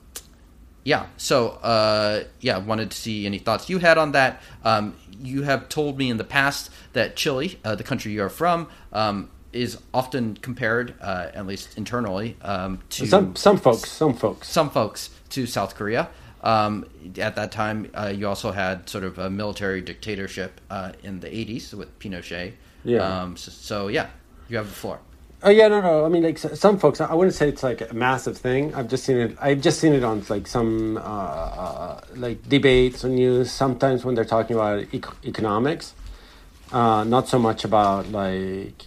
yeah, so uh, yeah, wanted to see any thoughts you had on that. Um, you have told me in the past that Chile, uh, the country you are from, um, is often compared, uh, at least internally, um, to Some some folks, some folks. some folks to South Korea. Um, at that time, uh, you also had sort of a military dictatorship uh, in the 80s with Pinochet. Yeah. Um, so, so, yeah, you have the floor. Oh yeah, no, no. I mean, like some folks. I wouldn't say it's like a massive thing. I've just seen it. I've just seen it on like some uh, uh, like debates or news. Sometimes when they're talking about ec- economics, uh, not so much about like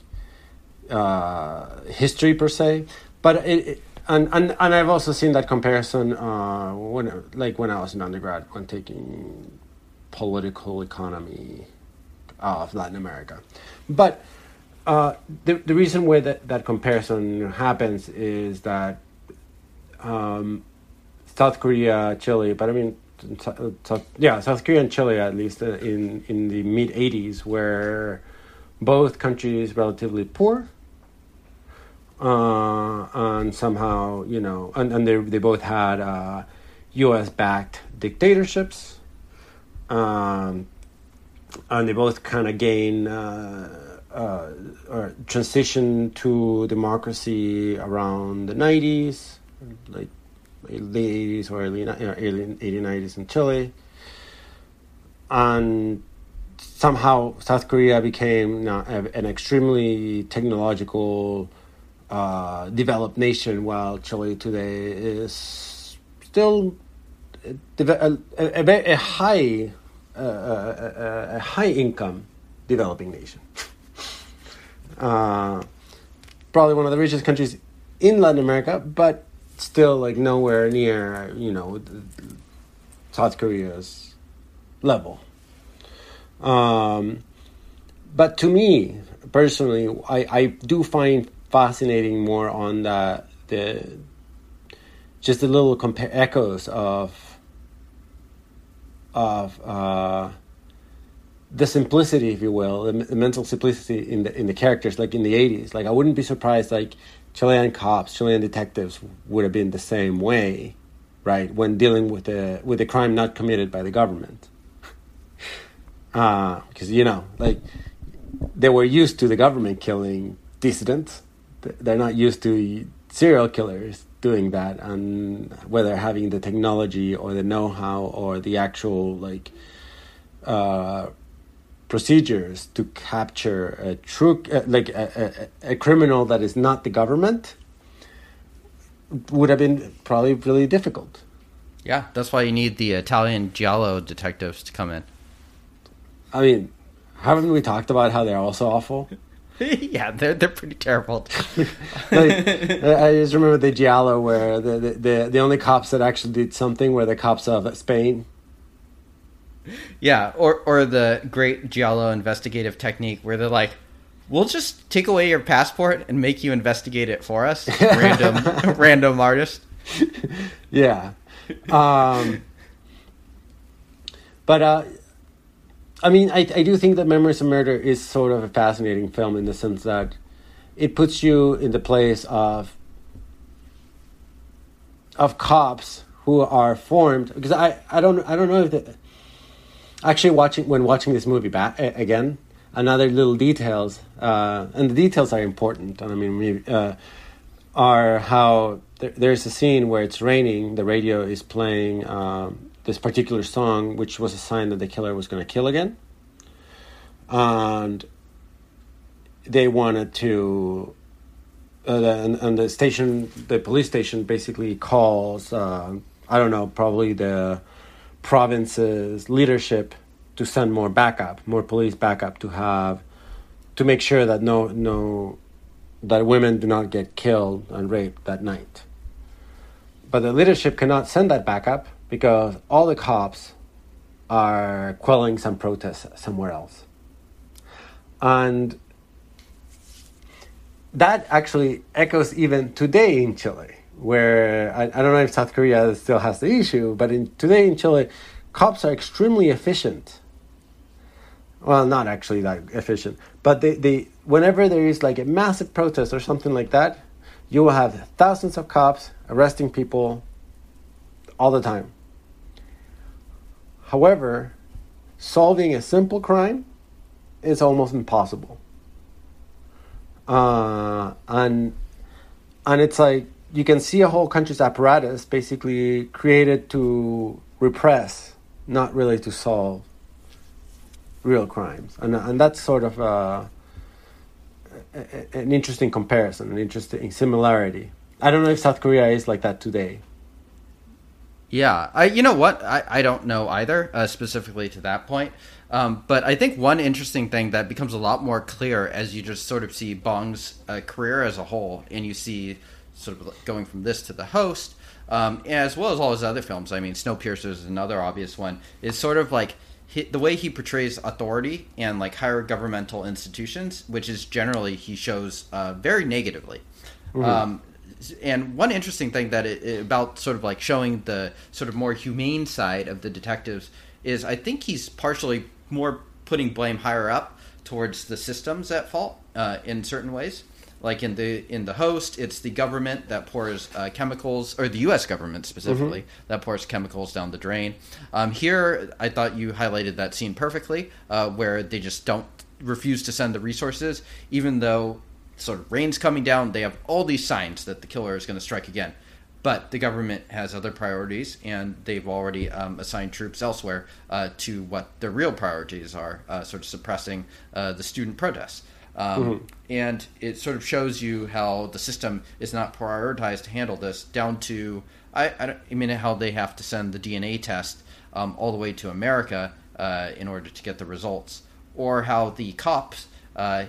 uh, history per se, but it. it and, and and I've also seen that comparison uh, when like when I was in undergrad when taking political economy of Latin America, but uh, the the reason why that, that comparison happens is that um, South Korea, Chile, but I mean, South, yeah, South Korea and Chile at least uh, in in the mid '80s were both countries relatively poor, uh, and somehow you know, and, and they they both had uh, U.S. backed dictatorships. um, and they both kind of gain uh, uh, Uh, or transition to democracy around the 90s, like late 80s or early, uh, early 90s in Chile. And somehow South Korea became an extremely technological, uh, developed nation, while Chile today is still uh, a, a, a, a high, uh, a, high income developing nation. *laughs* Uh, probably one of the richest countries in Latin America, but still like nowhere near you know South Korea's level. Um, but to me personally, I, I do find fascinating more on the the just the little compare echoes of of uh, the simplicity, if you will, the, the, mental simplicity in the in the characters, like in the '80s. Like I wouldn't be surprised, like Chilean cops, Chilean detectives would have been the same way, right, when dealing with a with the crime not committed by the government. Because *laughs* uh, you know, like they were used to the government killing dissidents. They're not used to serial killers doing that, and whether having the technology or the know-how or the actual like. Uh, procedures to capture a true, uh, like a, a, a, criminal that is not the government would have been probably really difficult. Yeah, that's why you need the Italian Giallo detectives to come in. I mean, haven't we talked about how they're also awful? *laughs* yeah, they're they're pretty terrible. *laughs* like, I just remember the Giallo where the, the, the the only cops that actually did something were the cops of Spain yeah, or or the great Giallo investigative technique where they're like, "We'll just take away your passport and make you investigate it for us." random *laughs* random artist. Yeah. Um, but uh, I mean, I I do think that Memories of Murder is sort of a fascinating film in the sense that it puts you in the place of of cops who are formed because I, I don't I don't know if the, actually watching when watching this movie back again another little details uh, and the details are important. And i mean uh, are how there, there's a scene where it's raining the radio is playing um, this particular song which was a sign that the killer was going to kill again. And they wanted to uh, and, and, the station the police station basically calls uh, i don't know probably the province's leadership to send more backup, more police backup to have to make sure that no no that women do not get killed and raped that night. But the leadership cannot send that backup because all the cops are quelling some protests somewhere else. And that actually echoes even today in Chile where I, I don't know if South Korea still has the issue, but in today in Chile, cops are extremely efficient. Well, not actually that efficient, but they, they whenever there is like a massive protest or something like that, you will have thousands of cops arresting people all the time. However, solving a simple crime is almost impossible. Uh, and and it's like you can see a whole country's apparatus basically created to repress, not really to solve real crimes, and and that's sort of uh, an interesting comparison, an interesting similarity. I don't know if South Korea is like that today. Yeah, I you know what I, I don't know either uh, specifically to that point, um, but I think one interesting thing that becomes a lot more clear as you just sort of see Bong's uh, career as a whole, and you see sort of going from this to the host um, as well as all his other films. I mean, Snowpiercer is another obvious one. Is sort of like he, the way he portrays authority and like higher governmental institutions, which is generally he shows uh, very negatively. Mm-hmm. Um, and one interesting thing that it, it, about sort of like showing the sort of more humane side of the detectives is I think he's partially more putting blame higher up towards the systems at fault uh, in certain ways. Like in the in the host, it's the government that pours uh, chemicals, or the U.S. government specifically that pours chemicals down the drain. Um, here, I thought you highlighted that scene perfectly, uh, where they just don't refuse to send the resources, even though sort of rain's coming down. They have all these signs that the killer is going to strike again. But the government has other priorities, and they've already um, assigned troops elsewhere uh, to what their real priorities are, uh, sort of suppressing uh, the student protests. Um, And it sort of shows you how the system is not prioritized to handle this, down to I, I, don't, I mean how they have to send the DNA test um, all the way to America uh, in order to get the results, or how the cops, uh,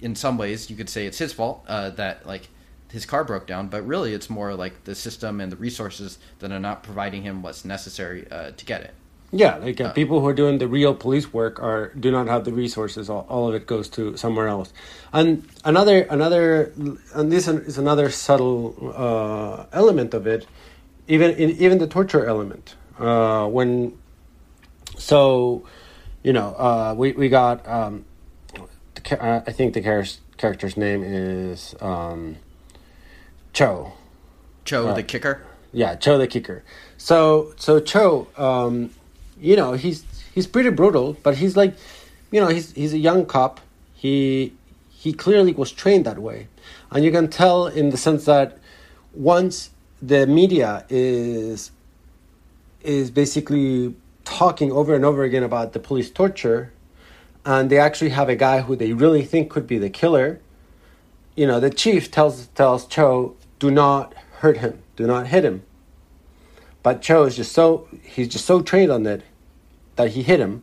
in some ways, you could say it's his fault uh, that like his car broke down, but really it's more like the system and the resources that are not providing him what's necessary uh, to get it. Yeah, like uh, people who are doing the real police work are do not have the resources. All, all of it goes to somewhere else. And another another and this is another subtle uh, element of it, even in, even the torture element. Uh, when so, you know, uh, we we got um, the, uh, I think the char- character's name is um, Cho. Cho, Uh, the kicker. Yeah, Cho the kicker. So so Cho, um, you know, he's he's pretty brutal, but he's like, you know, he's he's a young cop. He he clearly was trained that way, and you can tell in the sense that once the media is is basically talking over and over again about the police torture, and they actually have a guy who they really think could be the killer. You know, the chief tells tells Cho, "Do not hurt him. Do not hit him." But Cho is just so he's just so trained on it that he hit him.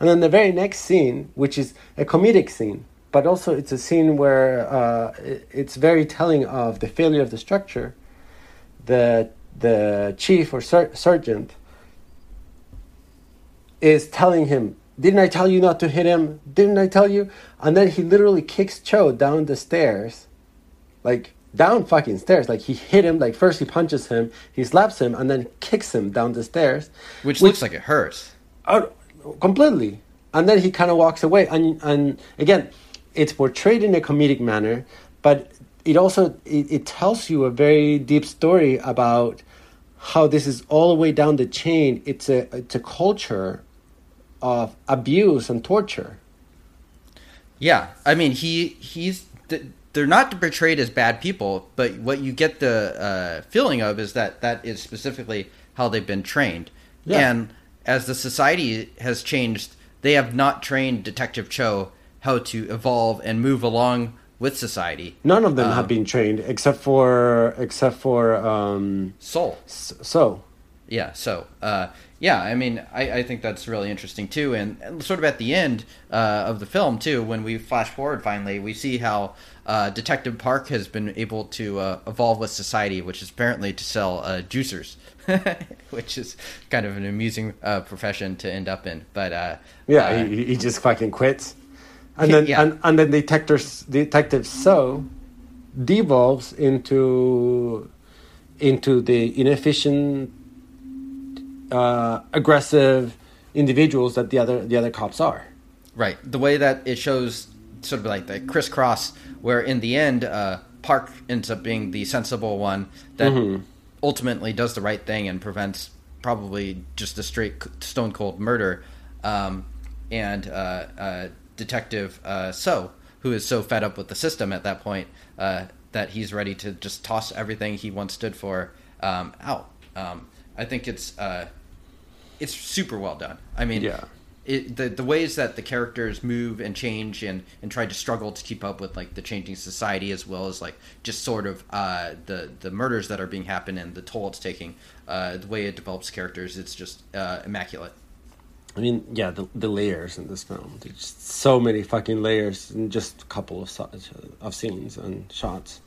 And then the very next scene, which is a comedic scene, but also it's a scene where uh, it's very telling of the failure of the structure. The the chief or ser- sergeant is telling him, "Didn't I tell you not to hit him? Didn't I tell you?" And then he literally kicks Cho down the stairs, like down fucking stairs. Like he hit him. Like first he punches him, he slaps him, and then kicks him down the stairs, Which, looks like it hurts. out completely. And then he kind of walks away. And and again, it's portrayed in a comedic manner, but it also it, it tells you a very deep story about how this is all the way down the chain. It's a it's a culture of abuse and torture. Yeah, I mean he he's they're not portrayed as bad people, but what you get the uh, feeling of is that that is specifically how they've been trained. Yeah. And as the society has changed, they have not trained Detective Cho how to evolve and move along with society. None of them Um, have been trained except for except for um, Soul. So. Yeah, so uh, yeah, I mean, I, I think that's really interesting too, and, and sort of at the end uh, of the film too, when we flash forward finally, we see how uh, Detective Park has been able to uh, evolve with society, which is apparently to sell uh, juicers, *laughs* which is kind of an amusing uh, profession to end up in. But uh, Yeah, he, he just fucking quits, and *laughs* then Yeah. and, and then detectors detective so devolves into into the inefficient, uh, aggressive individuals that the other the other cops are. Right. The way that it shows sort of like the crisscross, where in the end, uh, Park ends up being the sensible one that Mm-hmm. ultimately does the right thing and prevents probably just a straight stone cold murder. Um, and uh, uh, Detective uh, So, who is so fed up with the system at that point uh, that he's ready to just toss everything he once stood for um, out. Um, I think it's uh, it's super well done. I mean, Yeah. it, the the ways that the characters move and change and and try to struggle to keep up with like the changing society as well as like just sort of uh, the the murders that are being happened and the toll it's taking. Uh, the way it develops characters, it's just uh, immaculate. I mean, yeah, the, the layers in this film. There's just so many fucking layers in just a couple of of scenes and shots.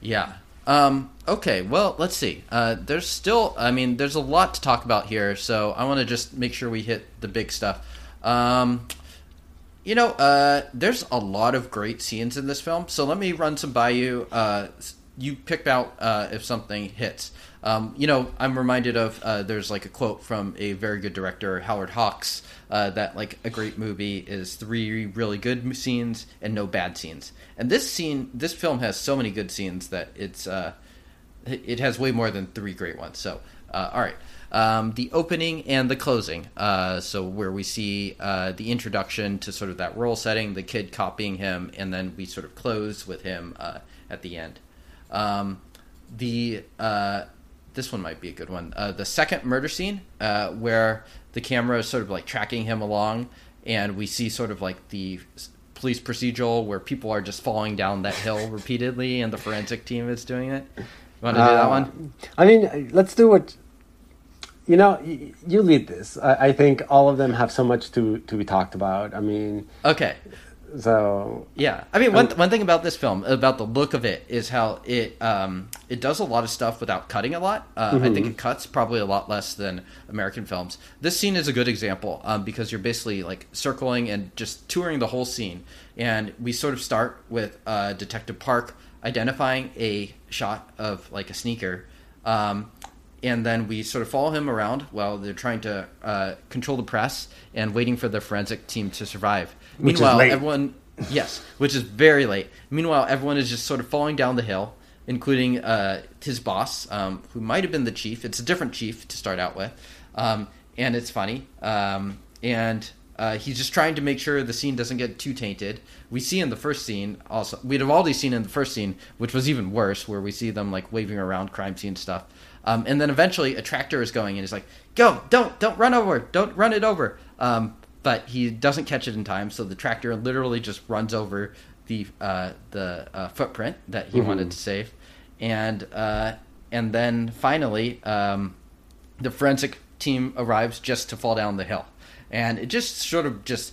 Yeah. Um, okay. Well, let's see. Uh, there's still, I mean, there's a lot to talk about here, so I want to just make sure we hit the big stuff. Um, you know, uh, there's a lot of great scenes in this film, so let me run some by you. Uh, you pick out uh, if something hits. Um, you know, I'm reminded of uh, there's like a quote from a very good director, Howard Hawks, uh, that like a great movie is three really good scenes and no bad scenes. And this scene, this film has so many good scenes that it's uh, it has way more than three great ones. So, uh, all right. Um, the opening and the closing. Uh, so where we see uh, the introduction to sort of that role setting, the kid copying him, and then we sort of close with him uh, at the end. Um, the uh, this one might be a good one. Uh, the second murder scene, uh, where the camera is sort of like tracking him along, and we see sort of like the police procedural where people are just falling down that hill *laughs* repeatedly, and the forensic team is doing it. You want to do that one? I mean, let's do what you know, you lead this. I, I, think all of them have so much to to be talked about. I mean, okay. So yeah, I mean, one one thing about this film, about the look of it, is how it um, it does a lot of stuff without cutting a lot. Uh, mm-hmm. I think it cuts probably a lot less than American films. This scene is a good example um, because you're basically like circling and just touring the whole scene, and we sort of start with uh, Detective Park identifying a shot of like a sneaker. Um, and then we sort of follow him around while they're trying to uh, control the press and waiting for the forensic team to survive. Which Meanwhile, everyone, yes, which is very late. Meanwhile, everyone is just sort of falling down the hill, including uh, his boss, um, who might have been the chief. It's a different chief to start out with, um, and it's funny. Um, and uh, he's just trying to make sure the scene doesn't get too tainted. We see in the first scene also we'd have already seen in the first scene, which was even worse, where we see them like waving around crime scene stuff. Um, and then eventually a tractor is going and he's like, "Go! Don't don't run over! Don't run it over!" Um, but he doesn't catch it in time, so the tractor literally just runs over the uh, the uh, footprint that he mm-hmm. wanted to save, and uh, and then finally um, the forensic team arrives just to fall down the hill, and it just sort of just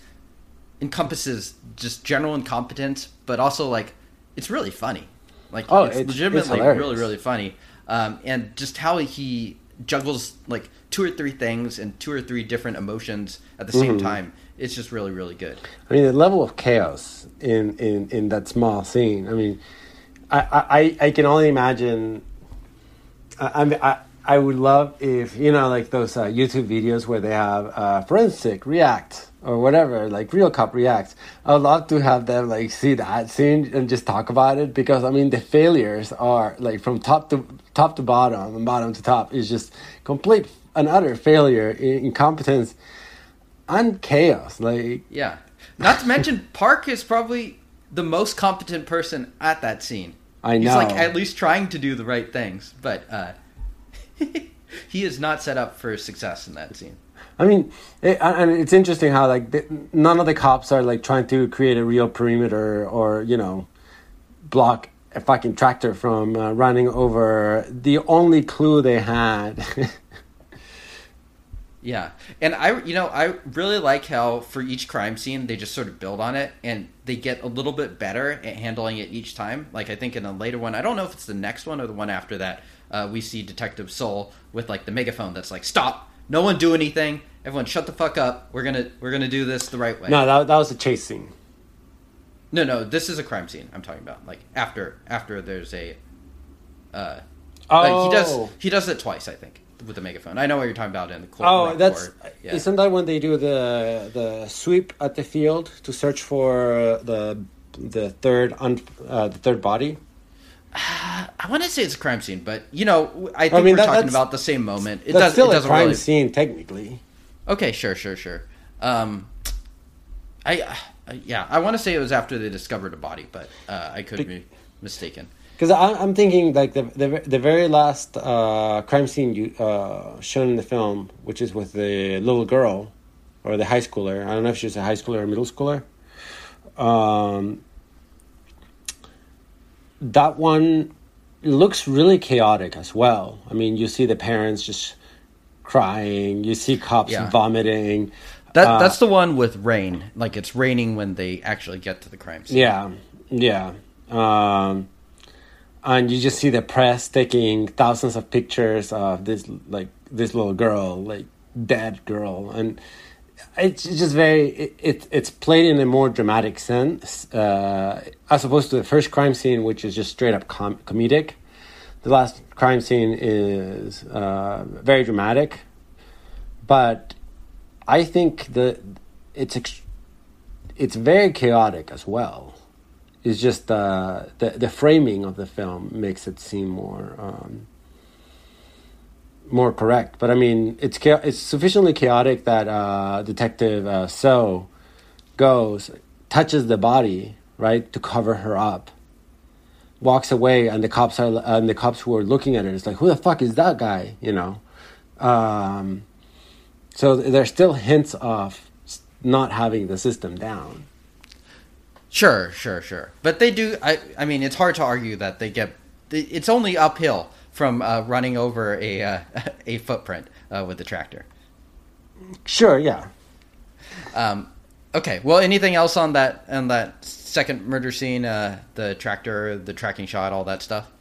encompasses just general incompetence, but also like it's really funny. Like oh, it's, it's legitimately it's really really funny um, and just how he juggles like two or three things and two or three different emotions at the same mm-hmm. time. It's just really, really good. I mean, the level of chaos in in, in that small scene. I mean, I I, I can only imagine. I, I I would love if you know like those uh, YouTube videos where they have uh, forensic react or whatever, like Real Cop reacts. I would love to have them like see that scene and just talk about it because I mean the failures are like from top to top to bottom and bottom to top is just complete and utter failure, incompetence, and chaos. Like yeah, not to mention Park is probably the most competent person at that scene. I know. He's like at least trying to do the right things, but uh, *laughs* he is not set up for success in that scene. I mean, it, and it's interesting how like the, none of the cops are like trying to create a real perimeter or you know block a fucking tractor from uh, running over. The only clue they had. *laughs* yeah, and I you know I really like how for each crime scene they just sort of build on it and they get a little bit better at handling it each time. Like I think in a later one, I don't know if it's the next one or the one after that. Uh, we see Detective Soul with like the megaphone that's like stop no one do anything. Everyone shut the fuck up. We're gonna we're gonna do this the right way. No, that, that was a chase scene. No, no, this is a crime scene. I'm talking about like after after there's a. Uh, oh. he does oh. he does it twice, I think, with the megaphone. I know what you're talking about in the court. Oh, that's yeah. isn't that when they do the the sweep at the field to search for the the third un, uh, the third body? I want to say it's a crime scene, but you know, I think I mean, we're that, talking about the same moment. It does, still it a crime really... scene, technically. Okay, sure, sure, sure. Um, I, uh, yeah, I want to say it was after they discovered a body, but uh, I could be mistaken. Because I'm thinking like the the, the very last uh, crime scene you uh, shown in the film, which is with the little girl or the high schooler. I don't know if she's a high schooler or middle schooler. Um, that one looks really chaotic as well. I mean, you see the parents just crying, you see cops yeah. vomiting. That uh, that's the one with rain. Like it's raining when they actually get to the crime scene. Yeah, yeah. Um, and you just see the press taking thousands of pictures of this like this little girl, like dead girl, and it's just very it, it, it's played in a more dramatic sense uh, as opposed to the first crime scene which is just straight up com- comedic. The last crime scene is uh, very dramatic. But i think that it's ex- it's very chaotic as well. It's just uh, the the framing of the film makes it seem more um, more correct. But I mean, it's it's sufficiently chaotic that uh, Detective uh, So goes, touches the body right to cover her up, walks away, and the cops are and the cops who are looking at it is like, who the fuck is that guy? You know. Um, so there's still hints of not having the system down. Sure, sure, sure. But they do. I, I mean, it's hard to argue that they get. It's only uphill from uh, running over a uh, *laughs* a footprint uh, with the tractor. Sure. Yeah. Um, okay. Well, anything else on that on that second murder scene? Uh, the tractor, the tracking shot, all that stuff.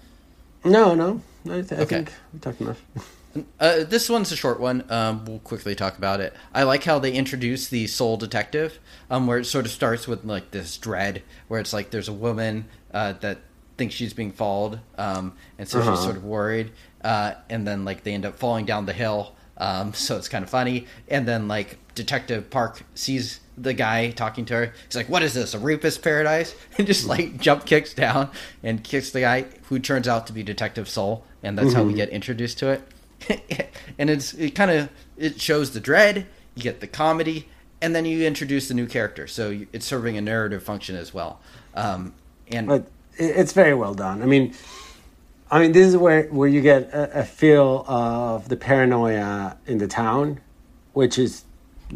No, no. I, th- I Okay. think we talked enough. *laughs* Uh, this one's a short one. Um, we'll quickly talk about it. I like how they introduce the soul detective, um, where it sort of starts with like this dread, where it's like there's a woman uh, that thinks she's being followed, um, and so Uh-huh. she's sort of worried, uh, and then like they end up falling down the hill. Um, *laughs* so it's kind of funny, and then like Detective Park sees the guy talking to her. He's like, "What is this? A rapist paradise?" *laughs* And just like jump kicks down and kicks the guy who turns out to be Detective Soul, and that's how we get introduced to it. *laughs* and it's it kind of it shows the dread you get the comedy and then you introduce the new character so it's serving a narrative function as well um, and it's very well done. I mean, I mean, this is where where you get a, a feel of the paranoia in the town, which is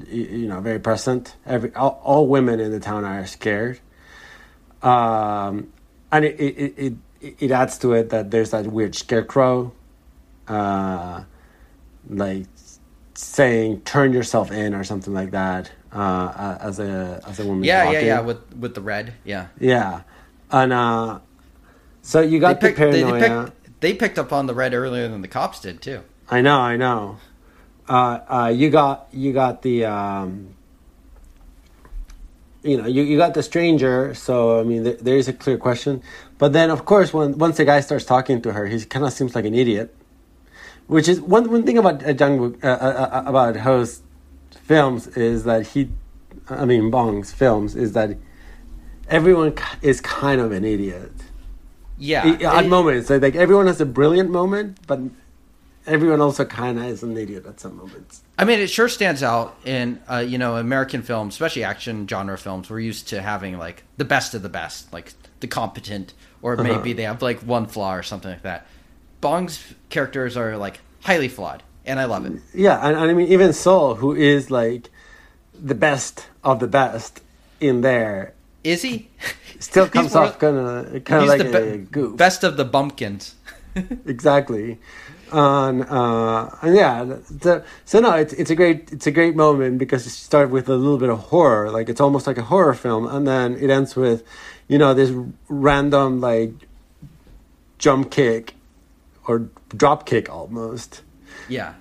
you know very present. Every all, all women in the town are scared, um, and it it, it it it adds to it that there's that weird scarecrow, uh, like saying "turn yourself in" or something like that. Uh, as a as a woman, yeah yeah yeah with with the red yeah Yeah, and uh, so you they got picked, the they, paranoia. they, picked, they picked up on the red earlier than the cops did too I know, I know. Uh, uh, you got you got the um, you know you, you got the stranger. So I mean, th- there is a clear question. But then, of course, when once the guy starts talking to her, he kind of seems like an idiot. Which is one one thing about uh, Jang uh, uh, uh, about Ho's films is that he, I mean Bong's films is that everyone is kind of an idiot. yeah at it- moments like, everyone has a brilliant moment but everyone also kind of is an idiot at some moments I mean, it sure stands out in uh, you know American films, especially action genre films. We're used to having like the best of the best, like the competent, or Uh-huh. maybe they have like one flaw or something like that. Bong's characters are like highly flawed, and I love it. yeah and, and i mean even soul who is like the best of the best in there Is he? *laughs* still *laughs* comes off kind of kind of like the a goof best of the bumpkins. *laughs* exactly and uh yeah so, so no it's it's a great it's a great moment because it started with a little bit of horror like it's almost like a horror film and then it ends with you know this random like jump kick or drop kick almost Yeah.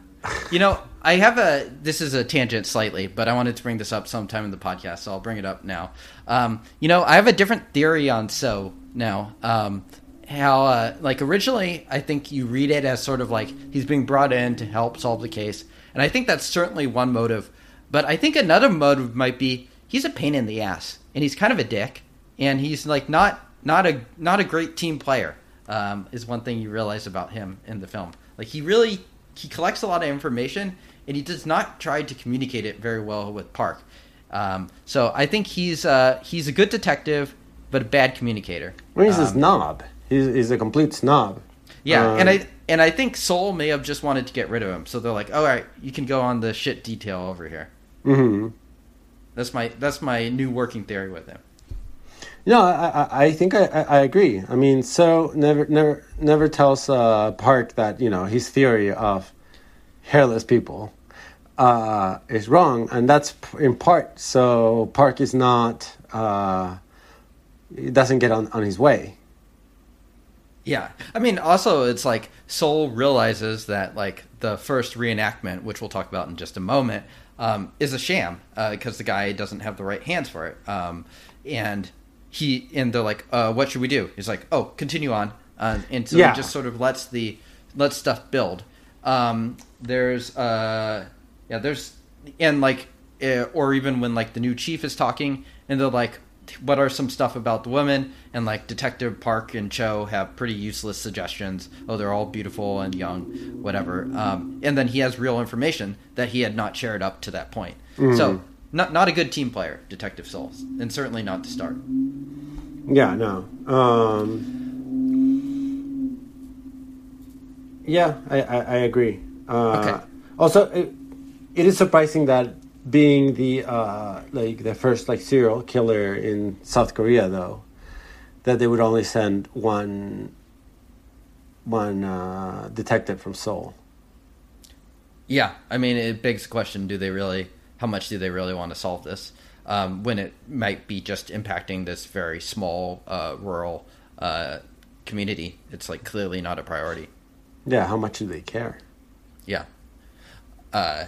You know, I have a. This is a tangent slightly, but I wanted to bring this up sometime in the podcast, so I'll bring it up now. Um, you know, I have a different theory on So now. Um, how, uh, like, originally, I think you read it as sort of like he's being brought in to help solve the case. And I think that's certainly one motive. But I think another motive might be he's a pain in the ass, and he's kind of a dick, and he's like not not a not a great team player. Um, is one thing you realize about him in the film. Like he really he collects a lot of information, and he does not try to communicate it very well with Park. Um, so I think he's uh, he's a good detective, but a bad communicator. Well, he's a Um, snob. He's, he's a complete snob. yeah, Um, and I and I think Soul may have just wanted to get rid of him. So they're like, "All right, you can go on the shit detail over here." mhm. That's my that's my new working theory with him. No, I, I, I think I, I, agree. I mean, so never, never, never tells uh, Park that you know his theory of hairless people uh, is wrong, and that's in part so Park is not, uh, doesn't get on, on his way. Yeah, I mean, also it's like Soul realizes that like the first reenactment, which we'll talk about in just a moment, um, is a sham because the guy doesn't have the right hands for it. Um, and he and they're like, uh, "What should we do?" He's like, "Oh, continue on." Uh, and so Yeah. he just sort of lets the lets stuff build. Um, there's uh, yeah, there's and like uh, or even when like the new chief is talking and they're like what are some stuff about the women and like detective park and cho have pretty useless suggestions oh they're all beautiful and young whatever um, and then he has real information that he had not shared up to that point so not not a good team player detective souls and certainly not to start Yeah, no. Um, yeah, I, I, I agree. Uh, Okay. Also, it, it is surprising that being the uh, like the first like serial killer in South Korea, though, that they would only send one one uh, detective from Seoul. Yeah, I mean, it begs the question: Do they really? How much do they really want to solve this? Um, when it might be just impacting this very small uh, rural uh, community, it's like clearly not a priority. Yeah, how much do they care? Yeah. Uh,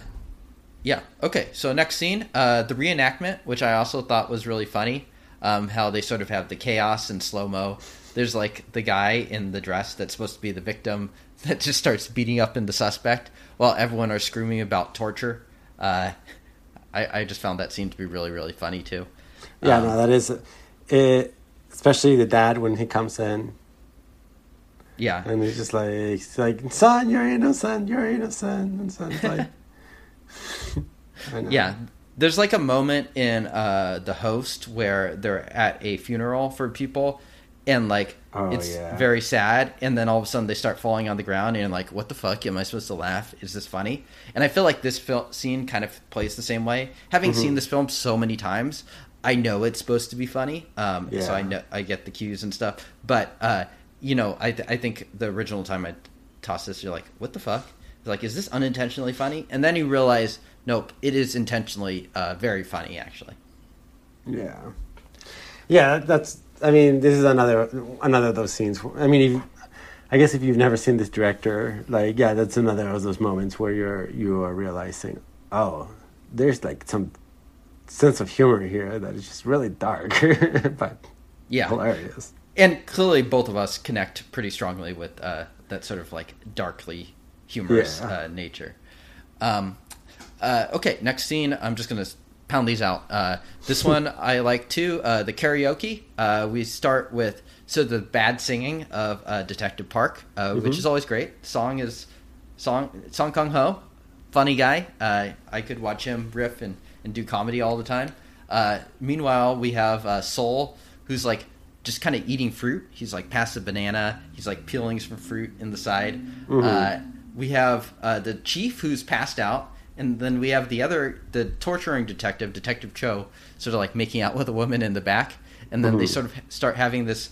yeah. Okay. So next scene, uh, the reenactment, which I also thought was really funny. Um, how they sort of have the chaos and slow mo. There's like the guy in the dress that's supposed to be the victim *laughs* that just starts beating up in the suspect while everyone are screaming about torture. Uh, I, I just found that scene to be really really funny too. Yeah, Um, no, that is it. Especially the dad when he comes in Yeah. and he's just like, he's like, son, you're innocent, you're innocent, and son's like. *laughs* *laughs* Yeah. There's like a moment in uh, the host where they're at a funeral for people and like Oh, it's yeah. very sad and then all of a sudden they start falling on the ground and like what the fuck am i supposed to laugh is this funny and i feel like this scene kind of plays the same way having Mm-hmm. seen this film so many times i know it's supposed to be funny um, so i know i get the cues and stuff but uh, you know I, th- I think the original time i tossed this you're like what the fuck like is this unintentionally funny and then you realize nope it is intentionally uh, very funny actually Yeah, yeah. That's. I mean, this is another another of those scenes. I mean, if, I guess if you've never seen this director, like, yeah, that's another of those moments where you're you are realizing, oh, there's like some sense of humor here that is just really dark, *laughs* but yeah hilarious. and clearly both of us connect pretty strongly with uh, that sort of like darkly humorous Yeah. uh, nature. Um, uh, okay, next scene. I'm just gonna pound these out. Uh, this one I like too. Uh, the karaoke. Uh, we start with so the bad singing of uh, Detective Park, uh, which is always great. Song is song Song Kang Ho, funny guy. Uh, I could watch him riff and, and do comedy all the time. Uh, meanwhile, we have uh, Soul, who's like just kind of eating fruit. He's like past a banana. He's like peeling some fruit in the side. Uh, we have uh, the chief who's passed out, and then we have the other, the torturing detective, Detective Cho, sort of like making out with a woman in the back, and then they sort of start having this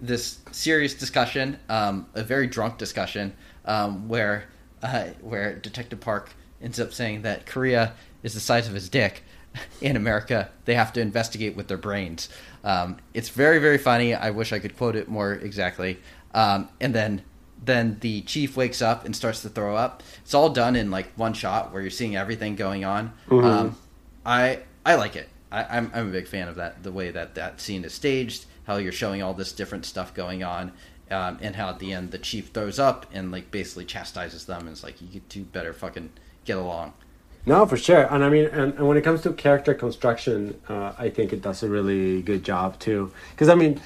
this serious discussion, um, a very drunk discussion, um, where uh, where Detective Park ends up saying that Korea is the size of his dick. *laughs* In America, they have to investigate with their brains. Um, it's very, very funny. I wish I could quote it more exactly. Um, and then, then the chief wakes up and starts to throw up. It's all done in like one shot where you're seeing everything going on. Um, I I like it. I, I'm I'm a big fan of that. The way that that scene is staged, how you're showing all this different stuff going on, um, and how at the end the chief throws up and like basically chastises them and it's like you two better fucking get along. No, for sure. And I mean, and, and when it comes to character construction, uh, I think it does a really good job too. Because I mean,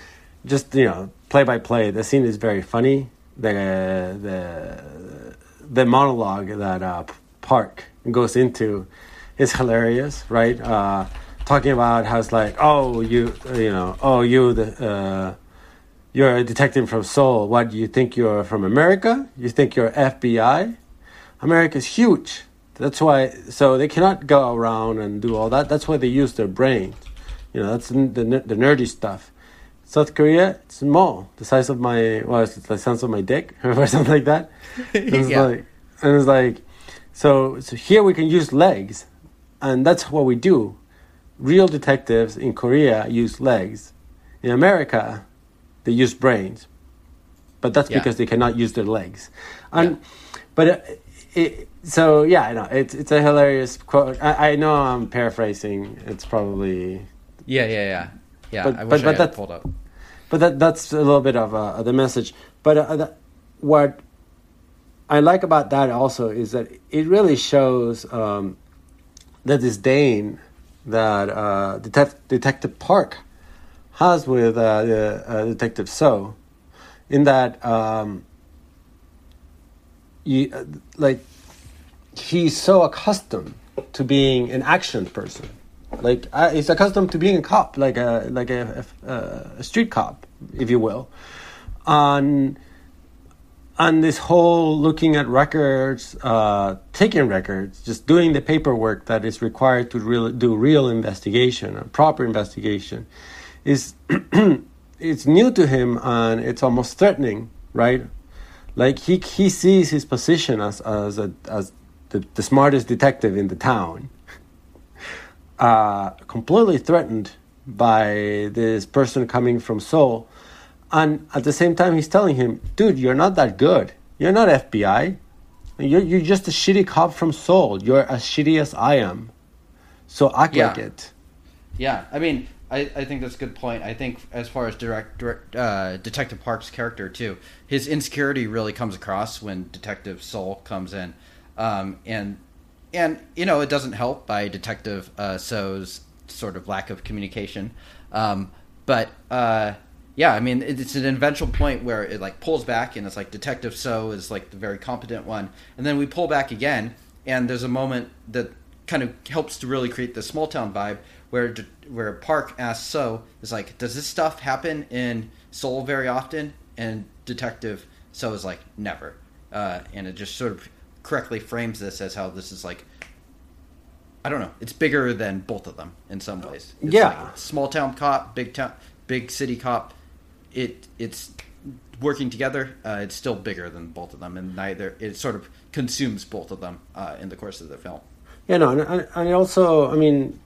just you know, play by play, the scene is very funny. The the the monologue that uh, Park goes into is hilarious, right? Uh, talking about how it's like, oh, you you know, oh, you the. Uh, you're a detective from Seoul. What you think you're from America? You think you're FBI? America's huge. That's why. So they cannot go around and do all that. That's why they use their brains. You know, that's the, the nerdy stuff. South Korea, it's small, the size of my, well, it's the size of my dick *laughs* or something like that. *laughs* And it's Yeah. like, and it's like, so so here we can use legs, and that's what we do. Real detectives in Korea use legs. In America, they use brains, but that's Yeah. because they cannot use their legs. And but uh, it, so yeah, I know it's it's a hilarious quote. I, I know I'm paraphrasing. It's probably, Yeah, yeah, yeah, yeah. But- I but- wish but I had that- pulled up. But that that's a little bit of uh, the message. But uh, what I like about that also is that it really shows um, the disdain that uh, Detec- Detective Park has with uh, uh, Detective So, in that um, you, uh, like he's so accustomed to being an action person. Like uh, he's accustomed to being a cop, like a like a, a, a street cop, if you will, and and this whole looking at records, uh, taking records, just doing the paperwork that is required to real, do real investigation, a proper investigation, is *clears throat* it's new to him and it's almost threatening, right? Like he he sees his position as as a, as the, the smartest detective in the town, uh, completely threatened by this person coming from Seoul, and at the same time he's telling him, "Dude, you're not that good. You're not FBI. You're you're just a shitty cop from Seoul. You're as shitty as I am. So act Yeah. like it." Yeah, I mean, I, I think that's a good point. I think as far as direct, direct uh, Detective Park's character too, his insecurity really comes across when Detective Soul comes in, um, and and you know it doesn't help by Detective uh, So's sort of lack of communication, um, but uh, yeah, I mean it's an eventual point where it like pulls back and it's like Detective So is like the very competent one, and then we pull back again, and there's a moment that kind of helps to really create the small town vibe where where Park asks So is like, does this stuff happen in Seoul very often? And Detective So is like, never, uh, and it just sort of correctly frames this as how this is like. I don't know. It's bigger than both of them in some ways. It's Yeah. like small town cop, big town, big city cop. It it's working together. Uh, it's still bigger than both of them, and neither it sort of consumes both of them uh, in the course of the film. Yeah, no, and, and and also, I mean,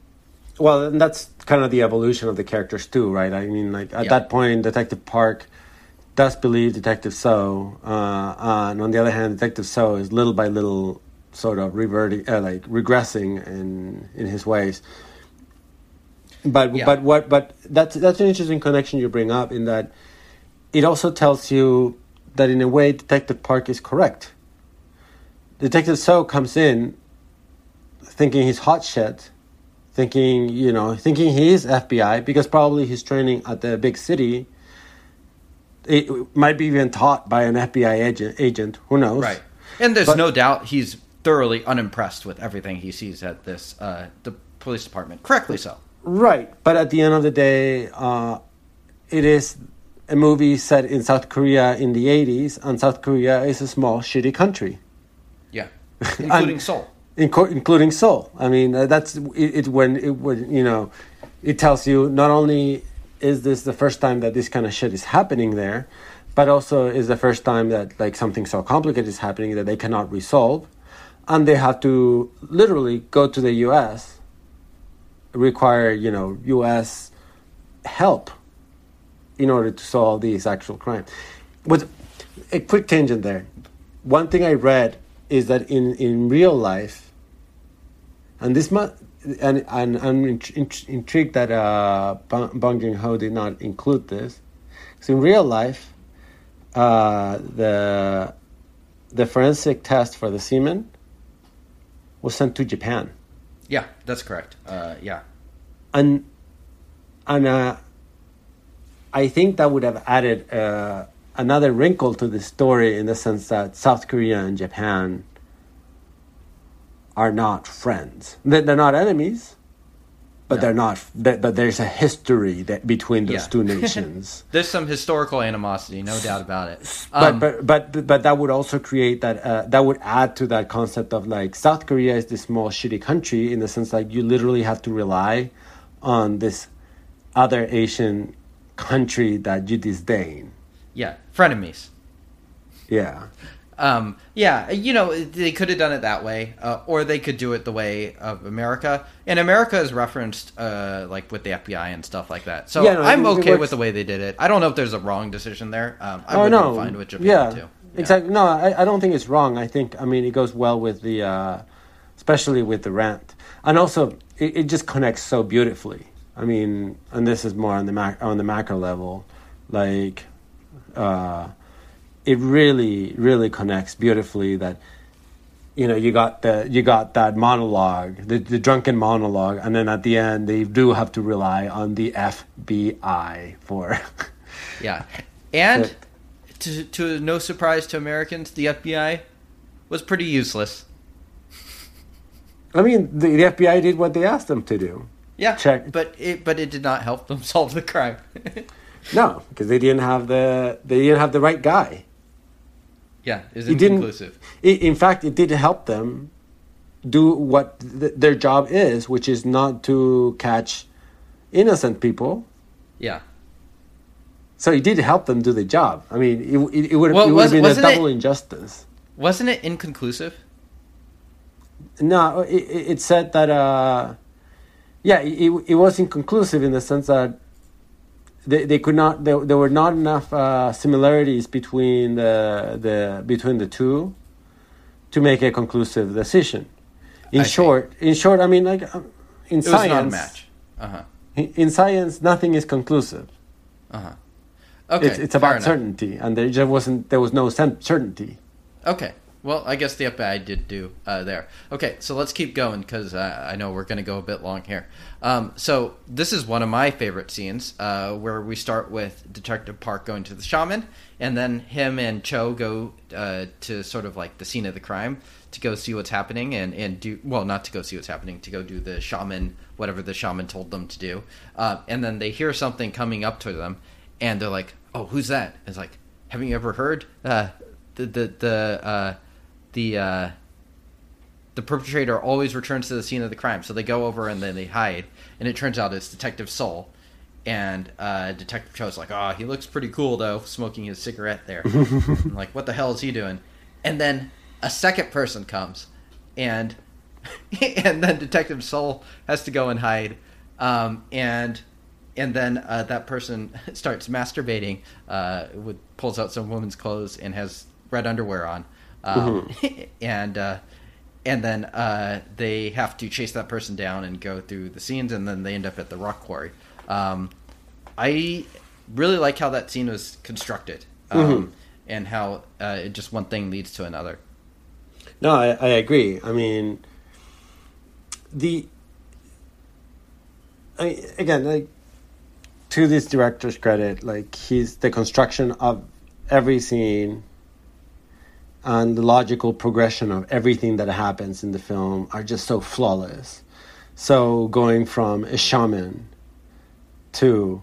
well, and that's kind of the evolution of the characters too, right? I mean, like at Yeah. that point, Detective Park does believe Detective So, uh, and on the other hand, Detective So is little by little sort of reverting, uh, like regressing in in his ways. But Yeah. but what but that's that's an interesting connection you bring up in that it also tells you that in a way Detective Park is correct. Detective So comes in thinking he's hot shit, thinking you know, thinking he is FBI because probably he's training at the big city. It might be even taught by an FBI agent. Agent, who knows? Right. And there's But- no doubt he's thoroughly unimpressed with everything he sees at this uh, the police department. Correctly so. Right, but at the end of the day, uh, it is a movie set in South Korea in the '80s, and South Korea is a small, shitty country. Yeah. *laughs* Including And- Seoul. Inco- including Seoul. I mean, uh, that's it, it. When it would, you know, it tells you not only is this the first time that this kind of shit is happening there, but also is the first time that like something so complicated is happening that they cannot resolve, and they have to literally go to the U.S. require you know U.S. help in order to solve these actual crimes. With a quick tangent there, one thing I read is that in, in real life, and this mu- and, and I'm int- int- intrigued that uh, Bong Bong Joon Ho did not include this. Because in real life, uh, the the forensic test for the semen was sent to Japan, Yeah, that's correct. Uh, yeah. and and uh, I think that would have added uh, another wrinkle to the story in the sense that South Korea and Japan are not friends. They're, not enemies, but No. they're not. But, but there's a history that between those Yeah. two *laughs* nations. There's some historical animosity, no doubt about it. but, Um, but but but that would also create that uh, that would add to that concept of like South Korea is this small shitty country in the sense like you literally have to rely on this other Asian country that you disdain. yeah, frenemies. Yeah. Um, yeah, you know, they could have done it that way, uh, or they could do it the way of America. And America is referenced, uh, like with the FBI and stuff like that. So Yeah, no, I'm okay with the way they did it. I don't know if there's a wrong decision there. Um, I oh would no. be fine with Japan yeah. too. exactly. No, I, I don't think it's wrong. I think I mean it goes well with the, uh, especially with the rant, and also it, it just connects so beautifully. I mean, and this is more on the mac- on the macro level, like, uh, it really really connects beautifully that. You know, you got the you got that monologue, the, the drunken monologue, and then at the end they do have to rely on the FBI for *laughs* Yeah, and to, to no surprise to Americans, the FBI was pretty useless. I mean, the, the FBI did what they asked them to do. Yeah, Check. but it but it did not help them *laughs* solve the crime. *laughs* No, because they didn't have the they didn't have the right guy. Yeah, it's It didn't- in fact, it did help them do what th- their job is, which is not to catch innocent people. Yeah, So it did help them do the job. I mean, it it, it would Well, it would have been a wasn't it- double injustice. wasn't it inconclusive? No, it, it it said that. Uh, yeah, it, it was inconclusive in the sense that they, they could not there, there were not enough uh, similarities between the the between the two to make a conclusive decision. In I see. short, in short, I mean, like um, in It was science, not a match. Uh huh. in, in science, nothing is conclusive. Uh huh. Okay, it's it's about certainty, and there just wasn't there was no cer- certainty. Okay. Well, I guess the FBI did do uh, there. Okay, so let's keep going because uh, I know we're going to go a bit long here. Um, so this is one of my favorite scenes uh, where we start with Detective Park going to the shaman, and then him and Cho go uh, to sort of like the scene of the crime to go see what's happening and, and do well, not to go see what's happening, to go do the shaman whatever the shaman told them to do, uh, and then they hear something coming up to them, and they're like, "Oh, who's that?" It's like, "Haven't you ever heard uh, the the the uh, the uh, the perpetrator always returns to the scene of the crime. So they go over and then they hide, and it turns out it's Detective Soul. And uh, Detective Cho's like, "Oh, he looks pretty cool though, smoking his cigarette there." *laughs* Like, "What the hell is he doing?" And then a second person comes, and *laughs* and then Detective Soul has to go and hide, um, and and then uh, that person *laughs* starts masturbating, uh, with pulls out some woman's clothes and has red underwear on, um, *laughs* and uh, and then uh, they have to chase that person down and go through the scenes, and then they end up at the rock quarry. Um, I really like how that scene was constructed, um, and how uh, it just one thing leads to another. No, I, I agree. I mean, the I, again, like to this director's credit, like he's the construction of every scene and the logical progression of everything that happens in the film are just so flawless. So going from a shaman to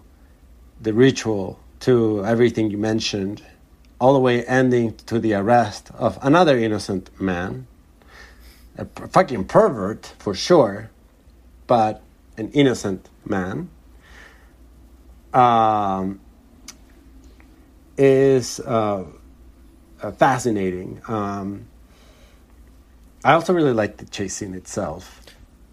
the ritual to everything you mentioned, all the way ending to the arrest of another innocent man, a fucking pervert for sure, but an innocent man, um, is uh, fascinating. Um, I also really like the chase scene itself.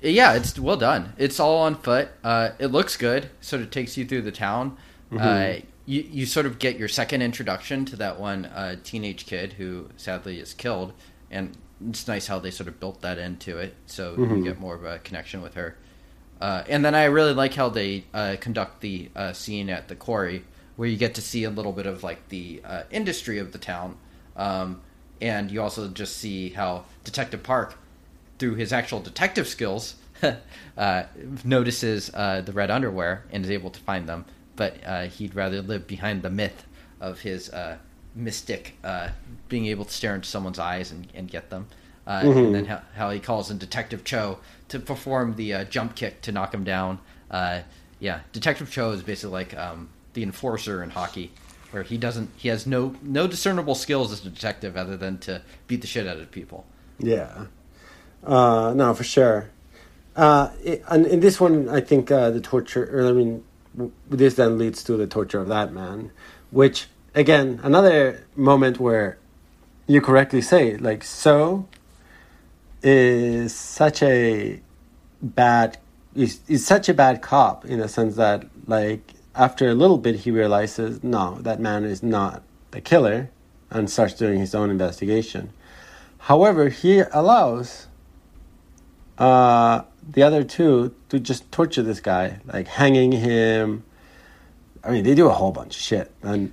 Yeah, it's well done. It's all on foot. Uh, it looks good. Sort of takes you through the town. Uh, you you sort of get your second introduction to that one uh, teenage kid who sadly is killed, and it's nice how they sort of built that into it, so you get more of a connection with her. Uh, and then I really like how they uh, conduct the uh, scene at the quarry, where you get to see a little bit of like the uh, industry of the town, um, and you also just see how Detective Park through his actual detective skills, *laughs* uh, notices uh, the red underwear and is able to find them. But uh, he'd rather live behind the myth of his uh, mystic uh, being able to stare into someone's eyes and, and get them. Uh, And then how, how he calls in Detective Cho to perform the uh, jump kick to knock him down. Uh, yeah, Detective Cho is basically like um, the enforcer in hockey, where he doesn't he has no no discernible skills as a detective other than to beat the shit out of people. Yeah. Uh, no, for sure. Uh, and in this one, I think uh, the torture, or I mean, this then leads to the torture of that man, which, again, another moment where you correctly say, like, so is such a bad, is, is such a bad cop in the sense that, like, after a little bit, he realizes, no, that man is not the killer. and starts doing his own investigation. However, he allows uh, the other two to just torture this guy, like hanging him. I mean, they do a whole bunch of shit, and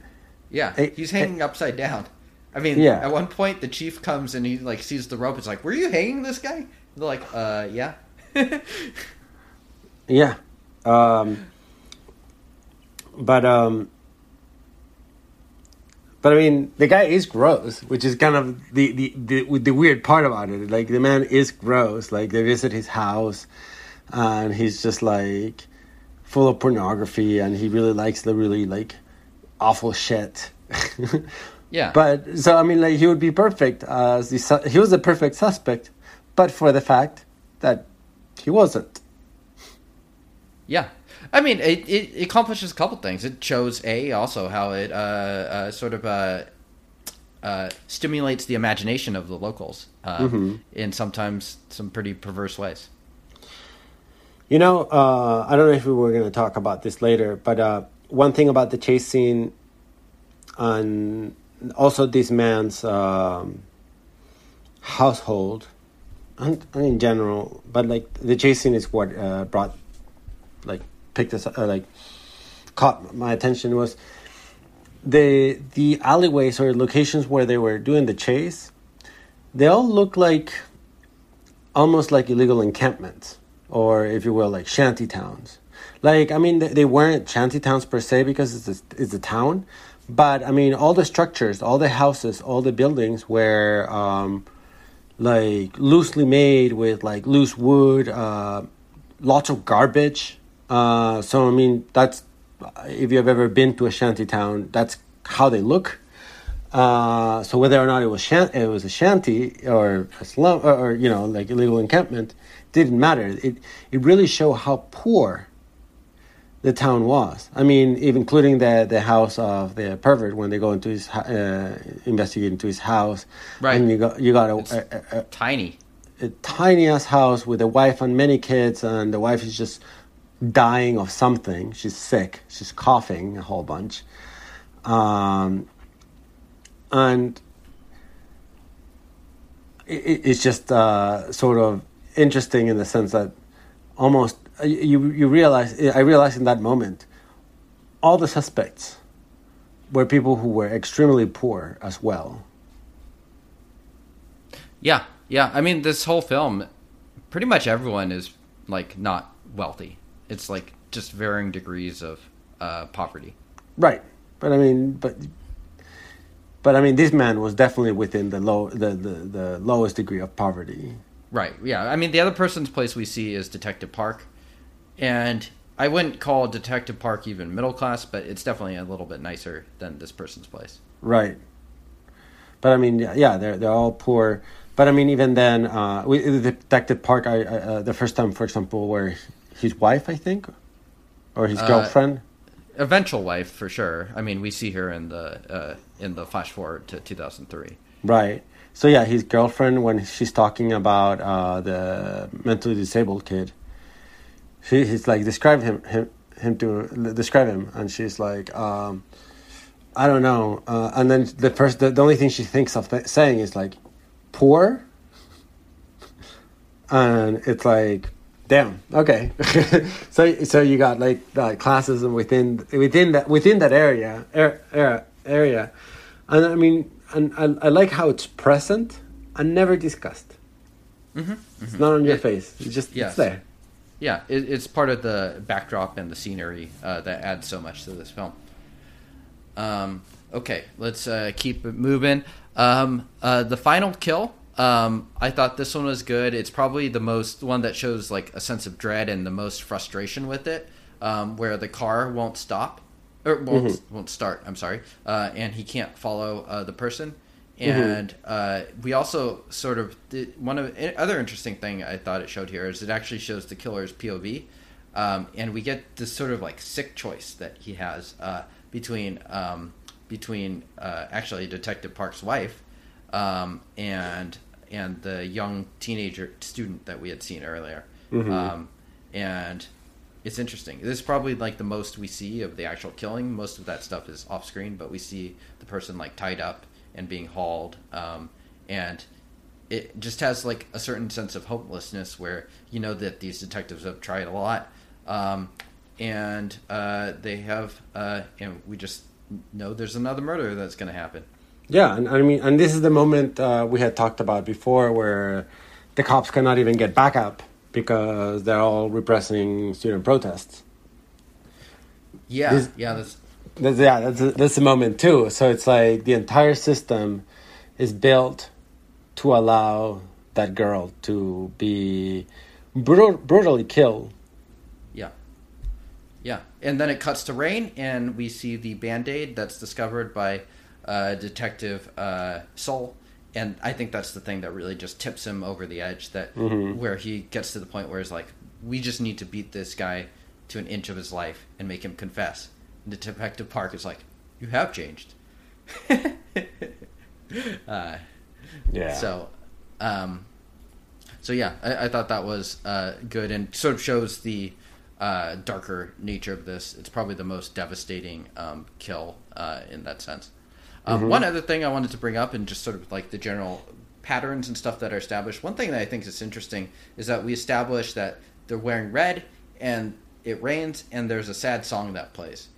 Yeah, It- he's hanging upside down. I mean, Yeah. at one point the chief comes and he like sees the rope. It's like, "Were you hanging this guy?" They're like, "Uh, yeah." *laughs* Yeah. Um, but um, but I mean, the guy is gross, which is kind of the, the the the weird part about it. Like the man is gross. Like they visit his house, and he's just like full of pornography, and he really likes the really like awful shit. *laughs* Yeah. But so I mean, like he would be perfect as the su- he was the perfect suspect, but for the fact that he wasn't. Yeah, I mean, it, it, accomplishes a couple things. It shows a also how it uh, uh, sort of uh, uh, stimulates the imagination of the locals uh, in sometimes some pretty perverse ways. You know, uh, I don't know if we were going to talk about this later, but uh, one thing about the chase scene and also this man's um, household, and, and in general, but like the chase scene is what uh, brought, like, picked us, uh, like, caught my attention was the the alleyways or locations where they were doing the chase. They all look like almost like illegal encampments or if you will like shanty towns like i mean they, they weren't shanty towns per se because it's a, it's a town but i mean all the structures all the houses all the buildings were um, like loosely made with like loose wood uh, lots of garbage uh, so i mean that's if you have ever been to a shanty town that's how they look uh, so whether or not it was shan- it was a shanty or a slum or, or you know like illegal encampment didn't matter. It it really showed how poor the town was. I mean, even including the the house of the pervert when they go into his uh, investigate into his house. Right. And you got you got a, a, a, Tiny. a tiny ass house with a wife and many kids, and the wife is just dying of something. She's sick. She's coughing a whole bunch. Um, and it, it- it's just uh, sort of interesting in the sense that almost uh, you you realize I realized in that moment all the suspects were people who were extremely poor as well. Yeah, yeah. I mean, this whole film, pretty much everyone is like not wealthy. It's like just varying degrees of uh, poverty. Right. But I mean, but but I mean, this man was definitely within the low the, the, the lowest degree of poverty. Right. Yeah. I mean, the other person's place we see is Detective Park, and I wouldn't call Detective Park even middle class, but it's definitely a little bit nicer than this person's place. Right. But I mean, yeah, they're they're all poor. But I mean, even then, uh, we, the Detective Park, I, I, uh, the first time, for example, where his wife, I think, or his Uh, girlfriend. Eventual wife, for sure. I mean, we see her in the uh, in the flash forward to 2003. Right. So yeah, his girlfriend when she's talking about uh, the mentally disabled kid, she, he's like describe him him him to describe him, and she's like, um, I don't know. Uh, and then the first the, the only thing she thinks of th- saying is like, poor. *laughs* And it's like, damn, okay. *laughs* so so you got like uh, classism within within that within that area er, er, area, and I mean, and I, I like how it's present and never discussed. It's not on your It- face. It's just yes. it's there. Yeah, it, it's part of the backdrop and the scenery uh, that adds so much to this film. Um, okay, let's uh, keep it moving. Um, uh, the final kill. Um, I thought this one was good. It's probably the most one that shows like a sense of dread and the most frustration with it, um, where the car won't stop or won't won't start. I'm sorry, uh, and he can't follow uh, the person. And uh, we also sort of did, one of other interesting thing I thought it showed here is it actually shows the killer's POV, um, and we get this sort of like sick choice that he has uh, between um, between uh, actually Detective Park's wife um, and and the young teenager student that we had seen earlier, um, and it's interesting. This is probably like the most we see of the actual killing. Most of that stuff is off screen, but we see the person like tied up and being hauled, um, and it just has like a certain sense of hopelessness where you know that these detectives have tried a lot, um, and uh, they have, uh, and we just know there's another murder that's going to happen. Yeah, and I mean, and this is the moment uh, we had talked about before, where the cops cannot even get backup because they're all repressing student protests. Yeah, This- yeah, that's That's, yeah, that's that's the moment too. So it's like the entire system is built to allow that girl to be brutal, brutally killed. Yeah. Yeah. And then it cuts to rain, and we see the band aid that's discovered by uh, Detective uh, Soul. And I think that's the thing that really just tips him over the edge that where he gets to the point where he's like, we just need to beat this guy to an inch of his life and make him confess. And Detective Park is like, you have changed. *laughs* uh, Yeah. so, um, so yeah, I, I thought that was uh, good and sort of shows the uh, darker nature of this. It's probably the most devastating um, kill uh, in that sense. Um, One other thing I wanted to bring up, and just sort of like the general patterns and stuff that are established. One thing that I think is interesting is that we established that they're wearing red, and it rains, and there's a sad song that plays.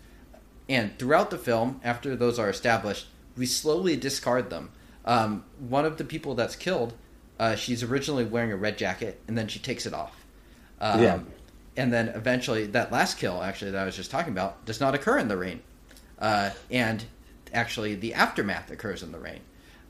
And throughout the film, after those are established, we slowly discard them. Um, one of the people that's killed, uh, she's originally wearing a red jacket, and then she takes it off. Um, Yeah. And then eventually, that last kill, actually, that I was just talking about, does not occur in the rain. Uh, and actually, the aftermath occurs in the rain.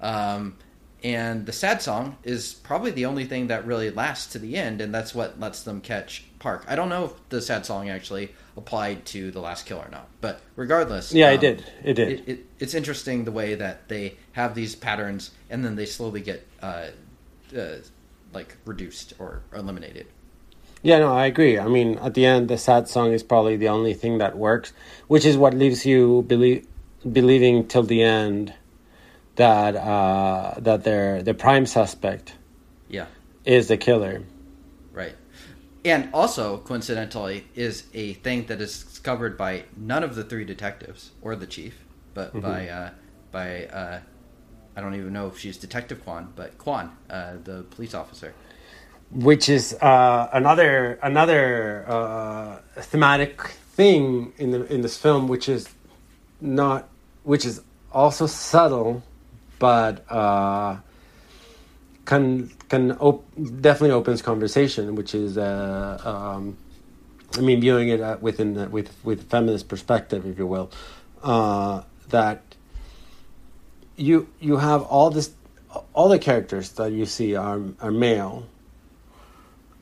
Um, and the sad song is probably the only thing that really lasts to the end, and that's what lets them catch Park. I don't know if the sad song actually applied to the last kill or not, but regardless, Yeah, um, it did. It did. It, it, it's interesting the way that they have these patterns, and then they slowly get uh, uh, like reduced or eliminated. Yeah, no, I agree. I mean, at the end, the sad song is probably the only thing that works, which is what leaves you believe, believing till the end that uh, that their the prime suspect Yeah, is the killer. right. And also, coincidentally, is a thing that is discovered by none of the three detectives or the chief, but by uh, by uh, I don't even know if she's Detective Kwan, but Kwan, uh, the police officer. which is uh, another another uh, thematic thing in the in this film, which is not which is also subtle, but uh, can can op- definitely opens conversation, which is uh, um, I mean viewing it uh, within the, with with feminist perspective, if you will, uh, that you you have all this all the characters that you see are are male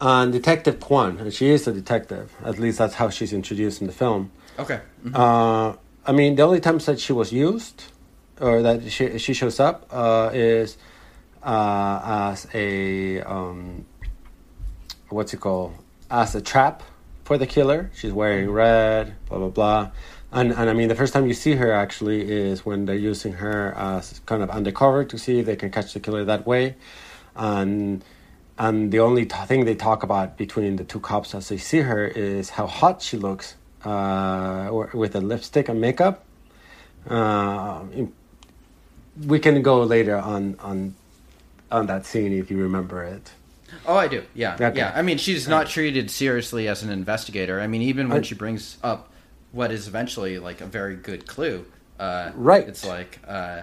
and Detective Kwan, and she is a detective. At least that's how she's introduced in the film. Okay. Uh, I mean, the only times that she was used, or that she she shows up, uh, is uh, as a um, what's it called? As a trap for the killer. She's wearing red, blah blah blah. And and I mean, the first time you see her actually is when they're using her as kind of undercover to see if they can catch the killer that way, and and the only t- thing they talk about between the two cops as they see her is how hot she looks uh, or- with a lipstick and makeup. Uh, we can go later on on on that scene if you remember it. Oh, I do. Yeah, Okay. yeah. I mean, she's not treated seriously as an investigator. I mean, even when I- she brings up what is eventually like a very good clue, uh, Right. It's like, uh,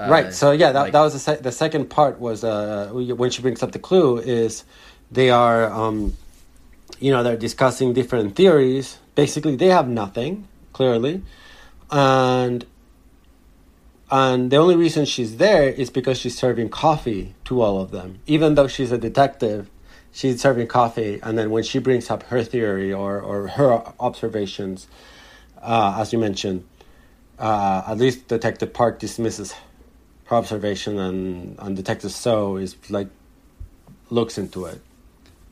uh, right. So yeah, that, like- that was the, sec- the second part was uh, when she brings up the clue is they are um, you know they're discussing different theories. Basically, they have nothing clearly, and and the only reason she's there is because she's serving coffee to all of them. Even though she's a detective, she's serving coffee, and then when she brings up her theory or or her observations, uh, as you mentioned, uh, at least Detective Park dismisses her observation, and and Detective So is like looks into it.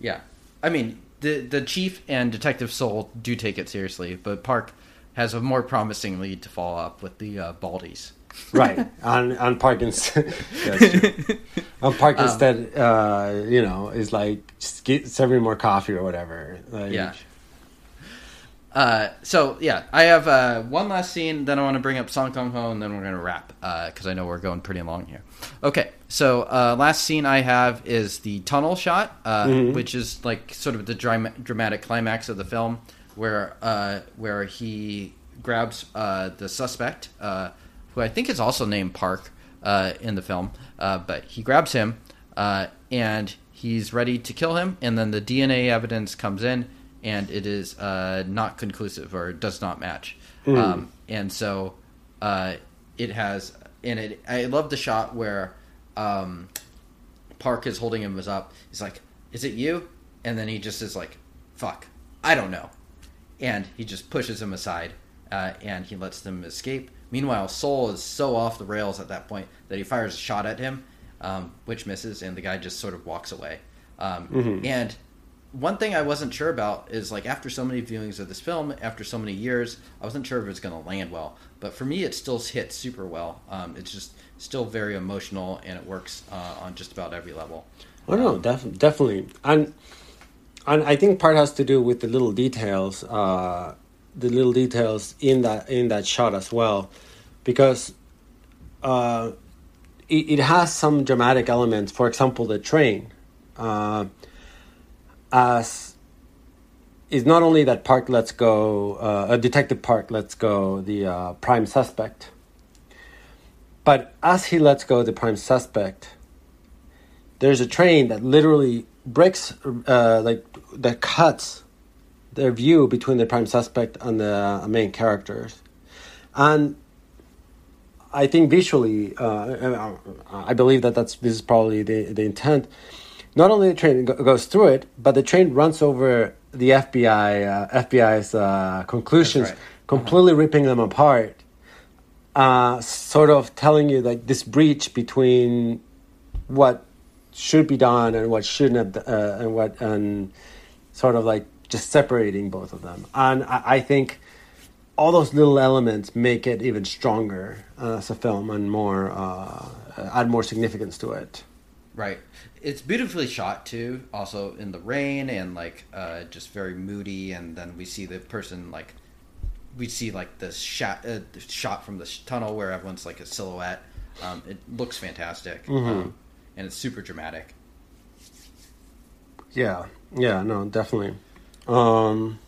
Yeah, I mean, the the chief and Detective Soul do take it seriously, but Park has a more promising lead to follow up with the uh, Baldies. right and and Park instead *laughs* and Park Um, uh, you know is like just get, serving more coffee or whatever like, Yeah. Uh, so yeah, I have uh, one last scene. Then I want to bring up Song Kang Ho, and then we're gonna wrap because I know we're going pretty long here. Okay, so uh, last scene I have is the tunnel shot, uh, which is like sort of the dram- dramatic climax of the film, where uh, where he grabs uh, the suspect, uh, who I think is also named Park uh, in the film, uh, but he grabs him uh, and he's ready to kill him, and then the DNA evidence comes in, and it is uh, not conclusive or does not match, um, and so uh, it has. And it, I love the shot where um, Park is holding him up. He's like, "Is it you?" And then he just is like, "Fuck, I don't know." and he just pushes him aside uh, and he lets them escape. Meanwhile, Soul is so off the rails at that point that he fires a shot at him, um, which misses, and the guy just sort of walks away. Um, And one thing I wasn't sure about is like after so many viewings of this film, after so many years, I wasn't sure if it was going to land well. But for me, it still hits super well. Um, it's just still very emotional, and it works uh, on just about every level. Oh no, def- definitely, and and I think part has to do with the little details, uh, the little details in that in that shot as well, because uh, it, it has some dramatic elements. For example, the train, uh, as is not only that Park lets go, uh, detective Park lets go the uh, prime suspect, but as he lets go the prime suspect there's a train that literally breaks uh, like that cuts their view between the prime suspect and the main characters. And i think visually uh, i believe that that's this is probably the, the intent not only the train go- goes through it but the train runs over the fbi uh, fbi's uh, conclusions right. completely ripping them apart uh, sort of telling you like this breach between what should be done and what shouldn't have, uh, and what and sort of like just separating both of them. And I, I think all those little elements make it even stronger uh, as a film and more uh, add more significance to it. Right. It's beautifully shot too. Also in the rain and like uh, just very moody. And then we see the person like we see like the shot uh, the shot from the tunnel where everyone's like a silhouette. Um, it looks fantastic. Um, and it's super dramatic. Yeah, yeah, no, definitely. Um,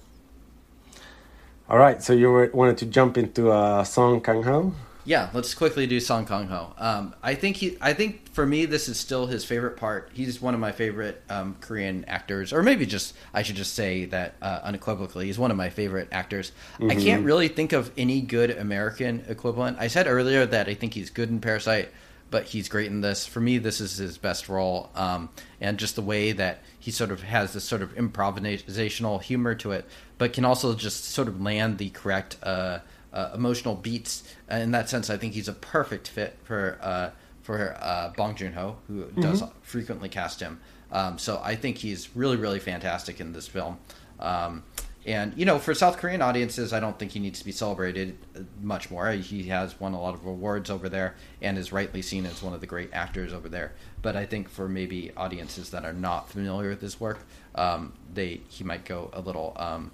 all right, so you wanted to jump into uh, Song Kang Ho. Yeah, let's quickly do Song Kang Ho. Um, I think he. I think for me, this is still his favorite part. He's one of my favorite um, Korean actors, or maybe just I should just say that uh, unequivocally, he's one of my favorite actors. I can't really think of any good American equivalent. I said earlier that I think he's good in Parasite, but he's great in this. For me, this is his best role, um, and just the way that he sort of has this sort of improvisational humor to it, but can also just sort of land the correct. Uh, uh, emotional beats. Uh, in that sense, I think he's a perfect fit for uh, for uh, Bong Joon Ho, who does frequently cast him. Um, so I think he's really, really fantastic in this film. Um, and you know, for South Korean audiences, I don't think he needs to be celebrated much more. He has won a lot of awards over there, and is rightly seen as one of the great actors over there. But I think for maybe audiences that are not familiar with his work, um, they he might go a little. Um,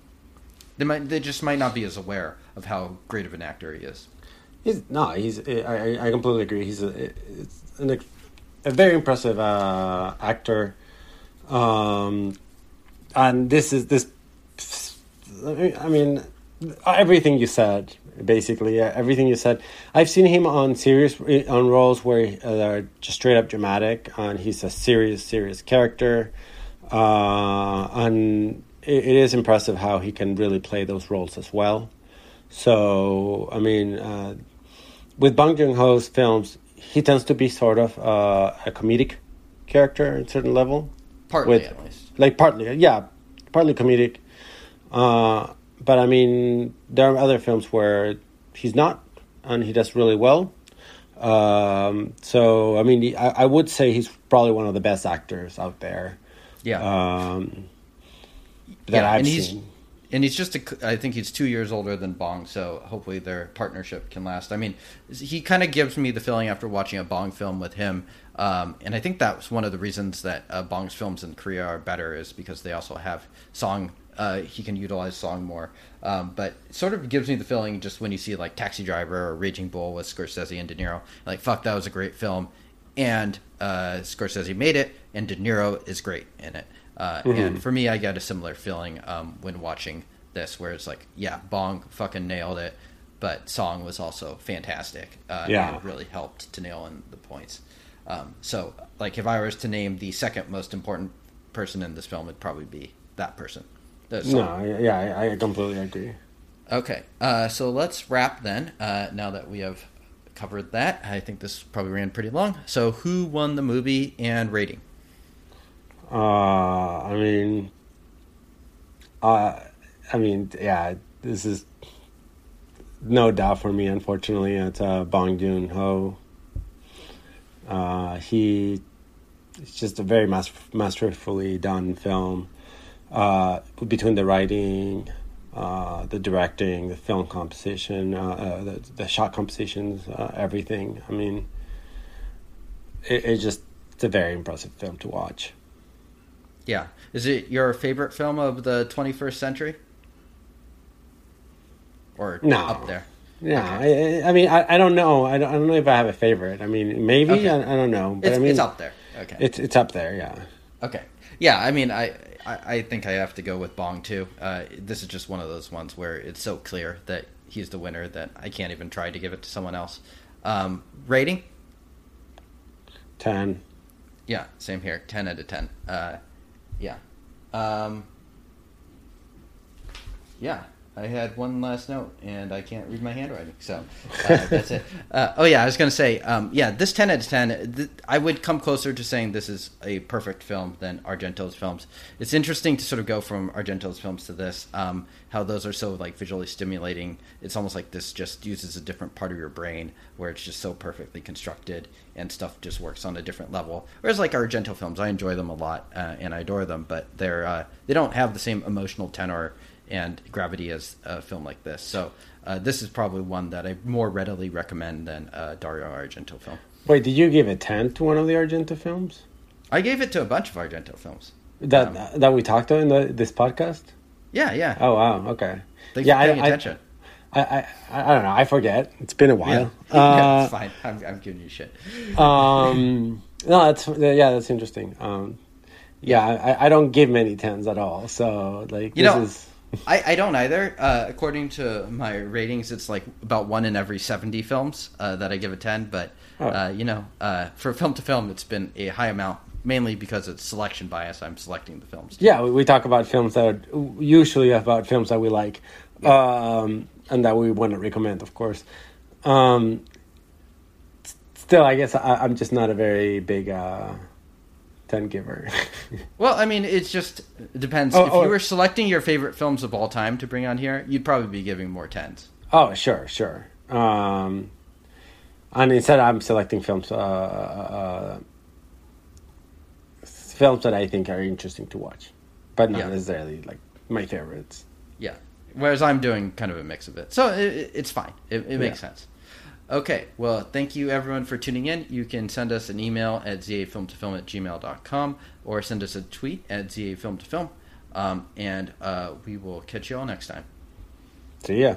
they might they just might not be as aware of how great of an actor he is. He's no, he's. I, I- completely agree. He's a, an, a very impressive uh, actor, um, and this is this. I mean, everything you said, basically, everything you said. I've seen him on serious on roles where uh, they're just straight up dramatic, and he's a serious, serious character, uh, and it, it is impressive how he can really play those roles as well. So, I mean, uh, with Bong Joon Ho's films, he tends to be sort of uh, a comedic character at a certain level. Partly, With- at least. Like partly, yeah, partly comedic. Uh, but I mean, there are other films where he's not, and he does really well. Um, so, I mean, I, I would say he's probably one of the best actors out there Yeah, um, that yeah, I've and he's seen. and he's just a, I think he's two years older than Bong, so hopefully their partnership can last. I mean, he kind of gives me the feeling after watching a Bong film with him, um, and I think that was one of the reasons that uh, Bong's films in Korea are better is because they also have Song uh, he can utilize song more. Um, but sort of gives me the feeling just when you see like Taxi Driver or Raging Bull with Scorsese and De Niro, like fuck, that was a great film, and uh, Scorsese made it, and De Niro is great in it. Uh, Mm-hmm. And for me, I get a similar feeling um, when watching this, where it's like, yeah, Bong fucking nailed it, but Song was also fantastic. Uh, Yeah. and it really helped to nail in the points. Um, so, like, if I was to name the second most important person in this film, it'd probably be that person. No, yeah, I, I completely agree. Okay, uh, so let's wrap then. Uh, now that we have covered that, I think this probably ran pretty long. So, who won the movie and rating? Uh, I mean, uh, I mean, yeah, this is no doubt for me. Unfortunately, it's uh, Bong Joon Ho. Uh, he, it's just a very mas- masterfully done film. Uh, between the writing, uh, the directing, the film composition, uh, uh, the, the shot compositions, uh, everything. I mean, it, it just it's a very impressive film to watch. Yeah, is it your favorite film of the 21st century? Or No. up there? Yeah, I, I mean, I, I don't know. I don't, I don't know if I have a favorite. I mean, maybe Okay. I, I don't know, but It's, I mean, it's up there. Okay. It's it's up there. Yeah. Okay. Yeah, I mean, I, I, I think I have to go with Bong too. Uh, this is just one of those ones where it's so clear that he's the winner that I can't even try to give it to someone else. Um, rating? Ten. Yeah, same here. Ten out of ten. Uh, yeah. Um, yeah. I had one last note, and I can't read my handwriting, so uh, *laughs* that's it. Uh, oh yeah, I was going to say, um, yeah, this ten out of ten, th- I would come closer to saying this is a perfect film than Argento's films. It's interesting to sort of go from Argento's films to this, um, how those are so like visually stimulating. It's almost like this just uses a different part of your brain, where it's just so perfectly constructed and stuff just works on a different level. Whereas like Argento films, I enjoy them a lot uh, and I adore them, but they're uh, they don't have the same emotional tenor and gravity as a film like this. So uh, this is probably one that I more readily recommend than a Dario Argento film. Wait, did you give a ten to one of the Argento films I gave it to a bunch of Argento films. that Um, that we talked about in the, this podcast? Yeah, yeah. Oh wow, okay. Thanks yeah, I, attention. I, I, I, I don't know. I forget. It's been a while. *laughs* yeah, Uh, it's fine. I'm, I'm giving you shit. um, no, that's yeah, that's interesting. Um, yeah, I, I don't give many tens at all. So like, You this know, is I, I don't either. Uh, according to my ratings, it's like about one in every 70 films uh, that I give a 10. But, Oh. uh, you know, uh, for film to film, it's been a high amount, mainly because it's selection bias. I'm selecting the films. yeah. We, we talk about films that are usually about films that we like, um, and that we want to recommend, of course. Um, still, I guess I, I'm just not a very big uh, ten giver. *laughs* Well, I mean, it's just it depends. Oh, if oh. you were selecting your favorite films of all time to bring on here, you'd probably be giving more 10s. oh, sure, sure. Um, and instead, I'm selecting films. Uh, uh, films that I think are interesting to watch, but not Yeah. necessarily like my favorites. Yeah. Whereas I'm doing kind of a mix of it. So it- it's fine. It, it makes Yeah. sense. Okay. Well, thank you everyone for tuning in. You can send us an email at zafilmtofilm at gmail.com or send us a tweet at zafilmtofilm. Um, and uh, we will catch you all next time. So yeah.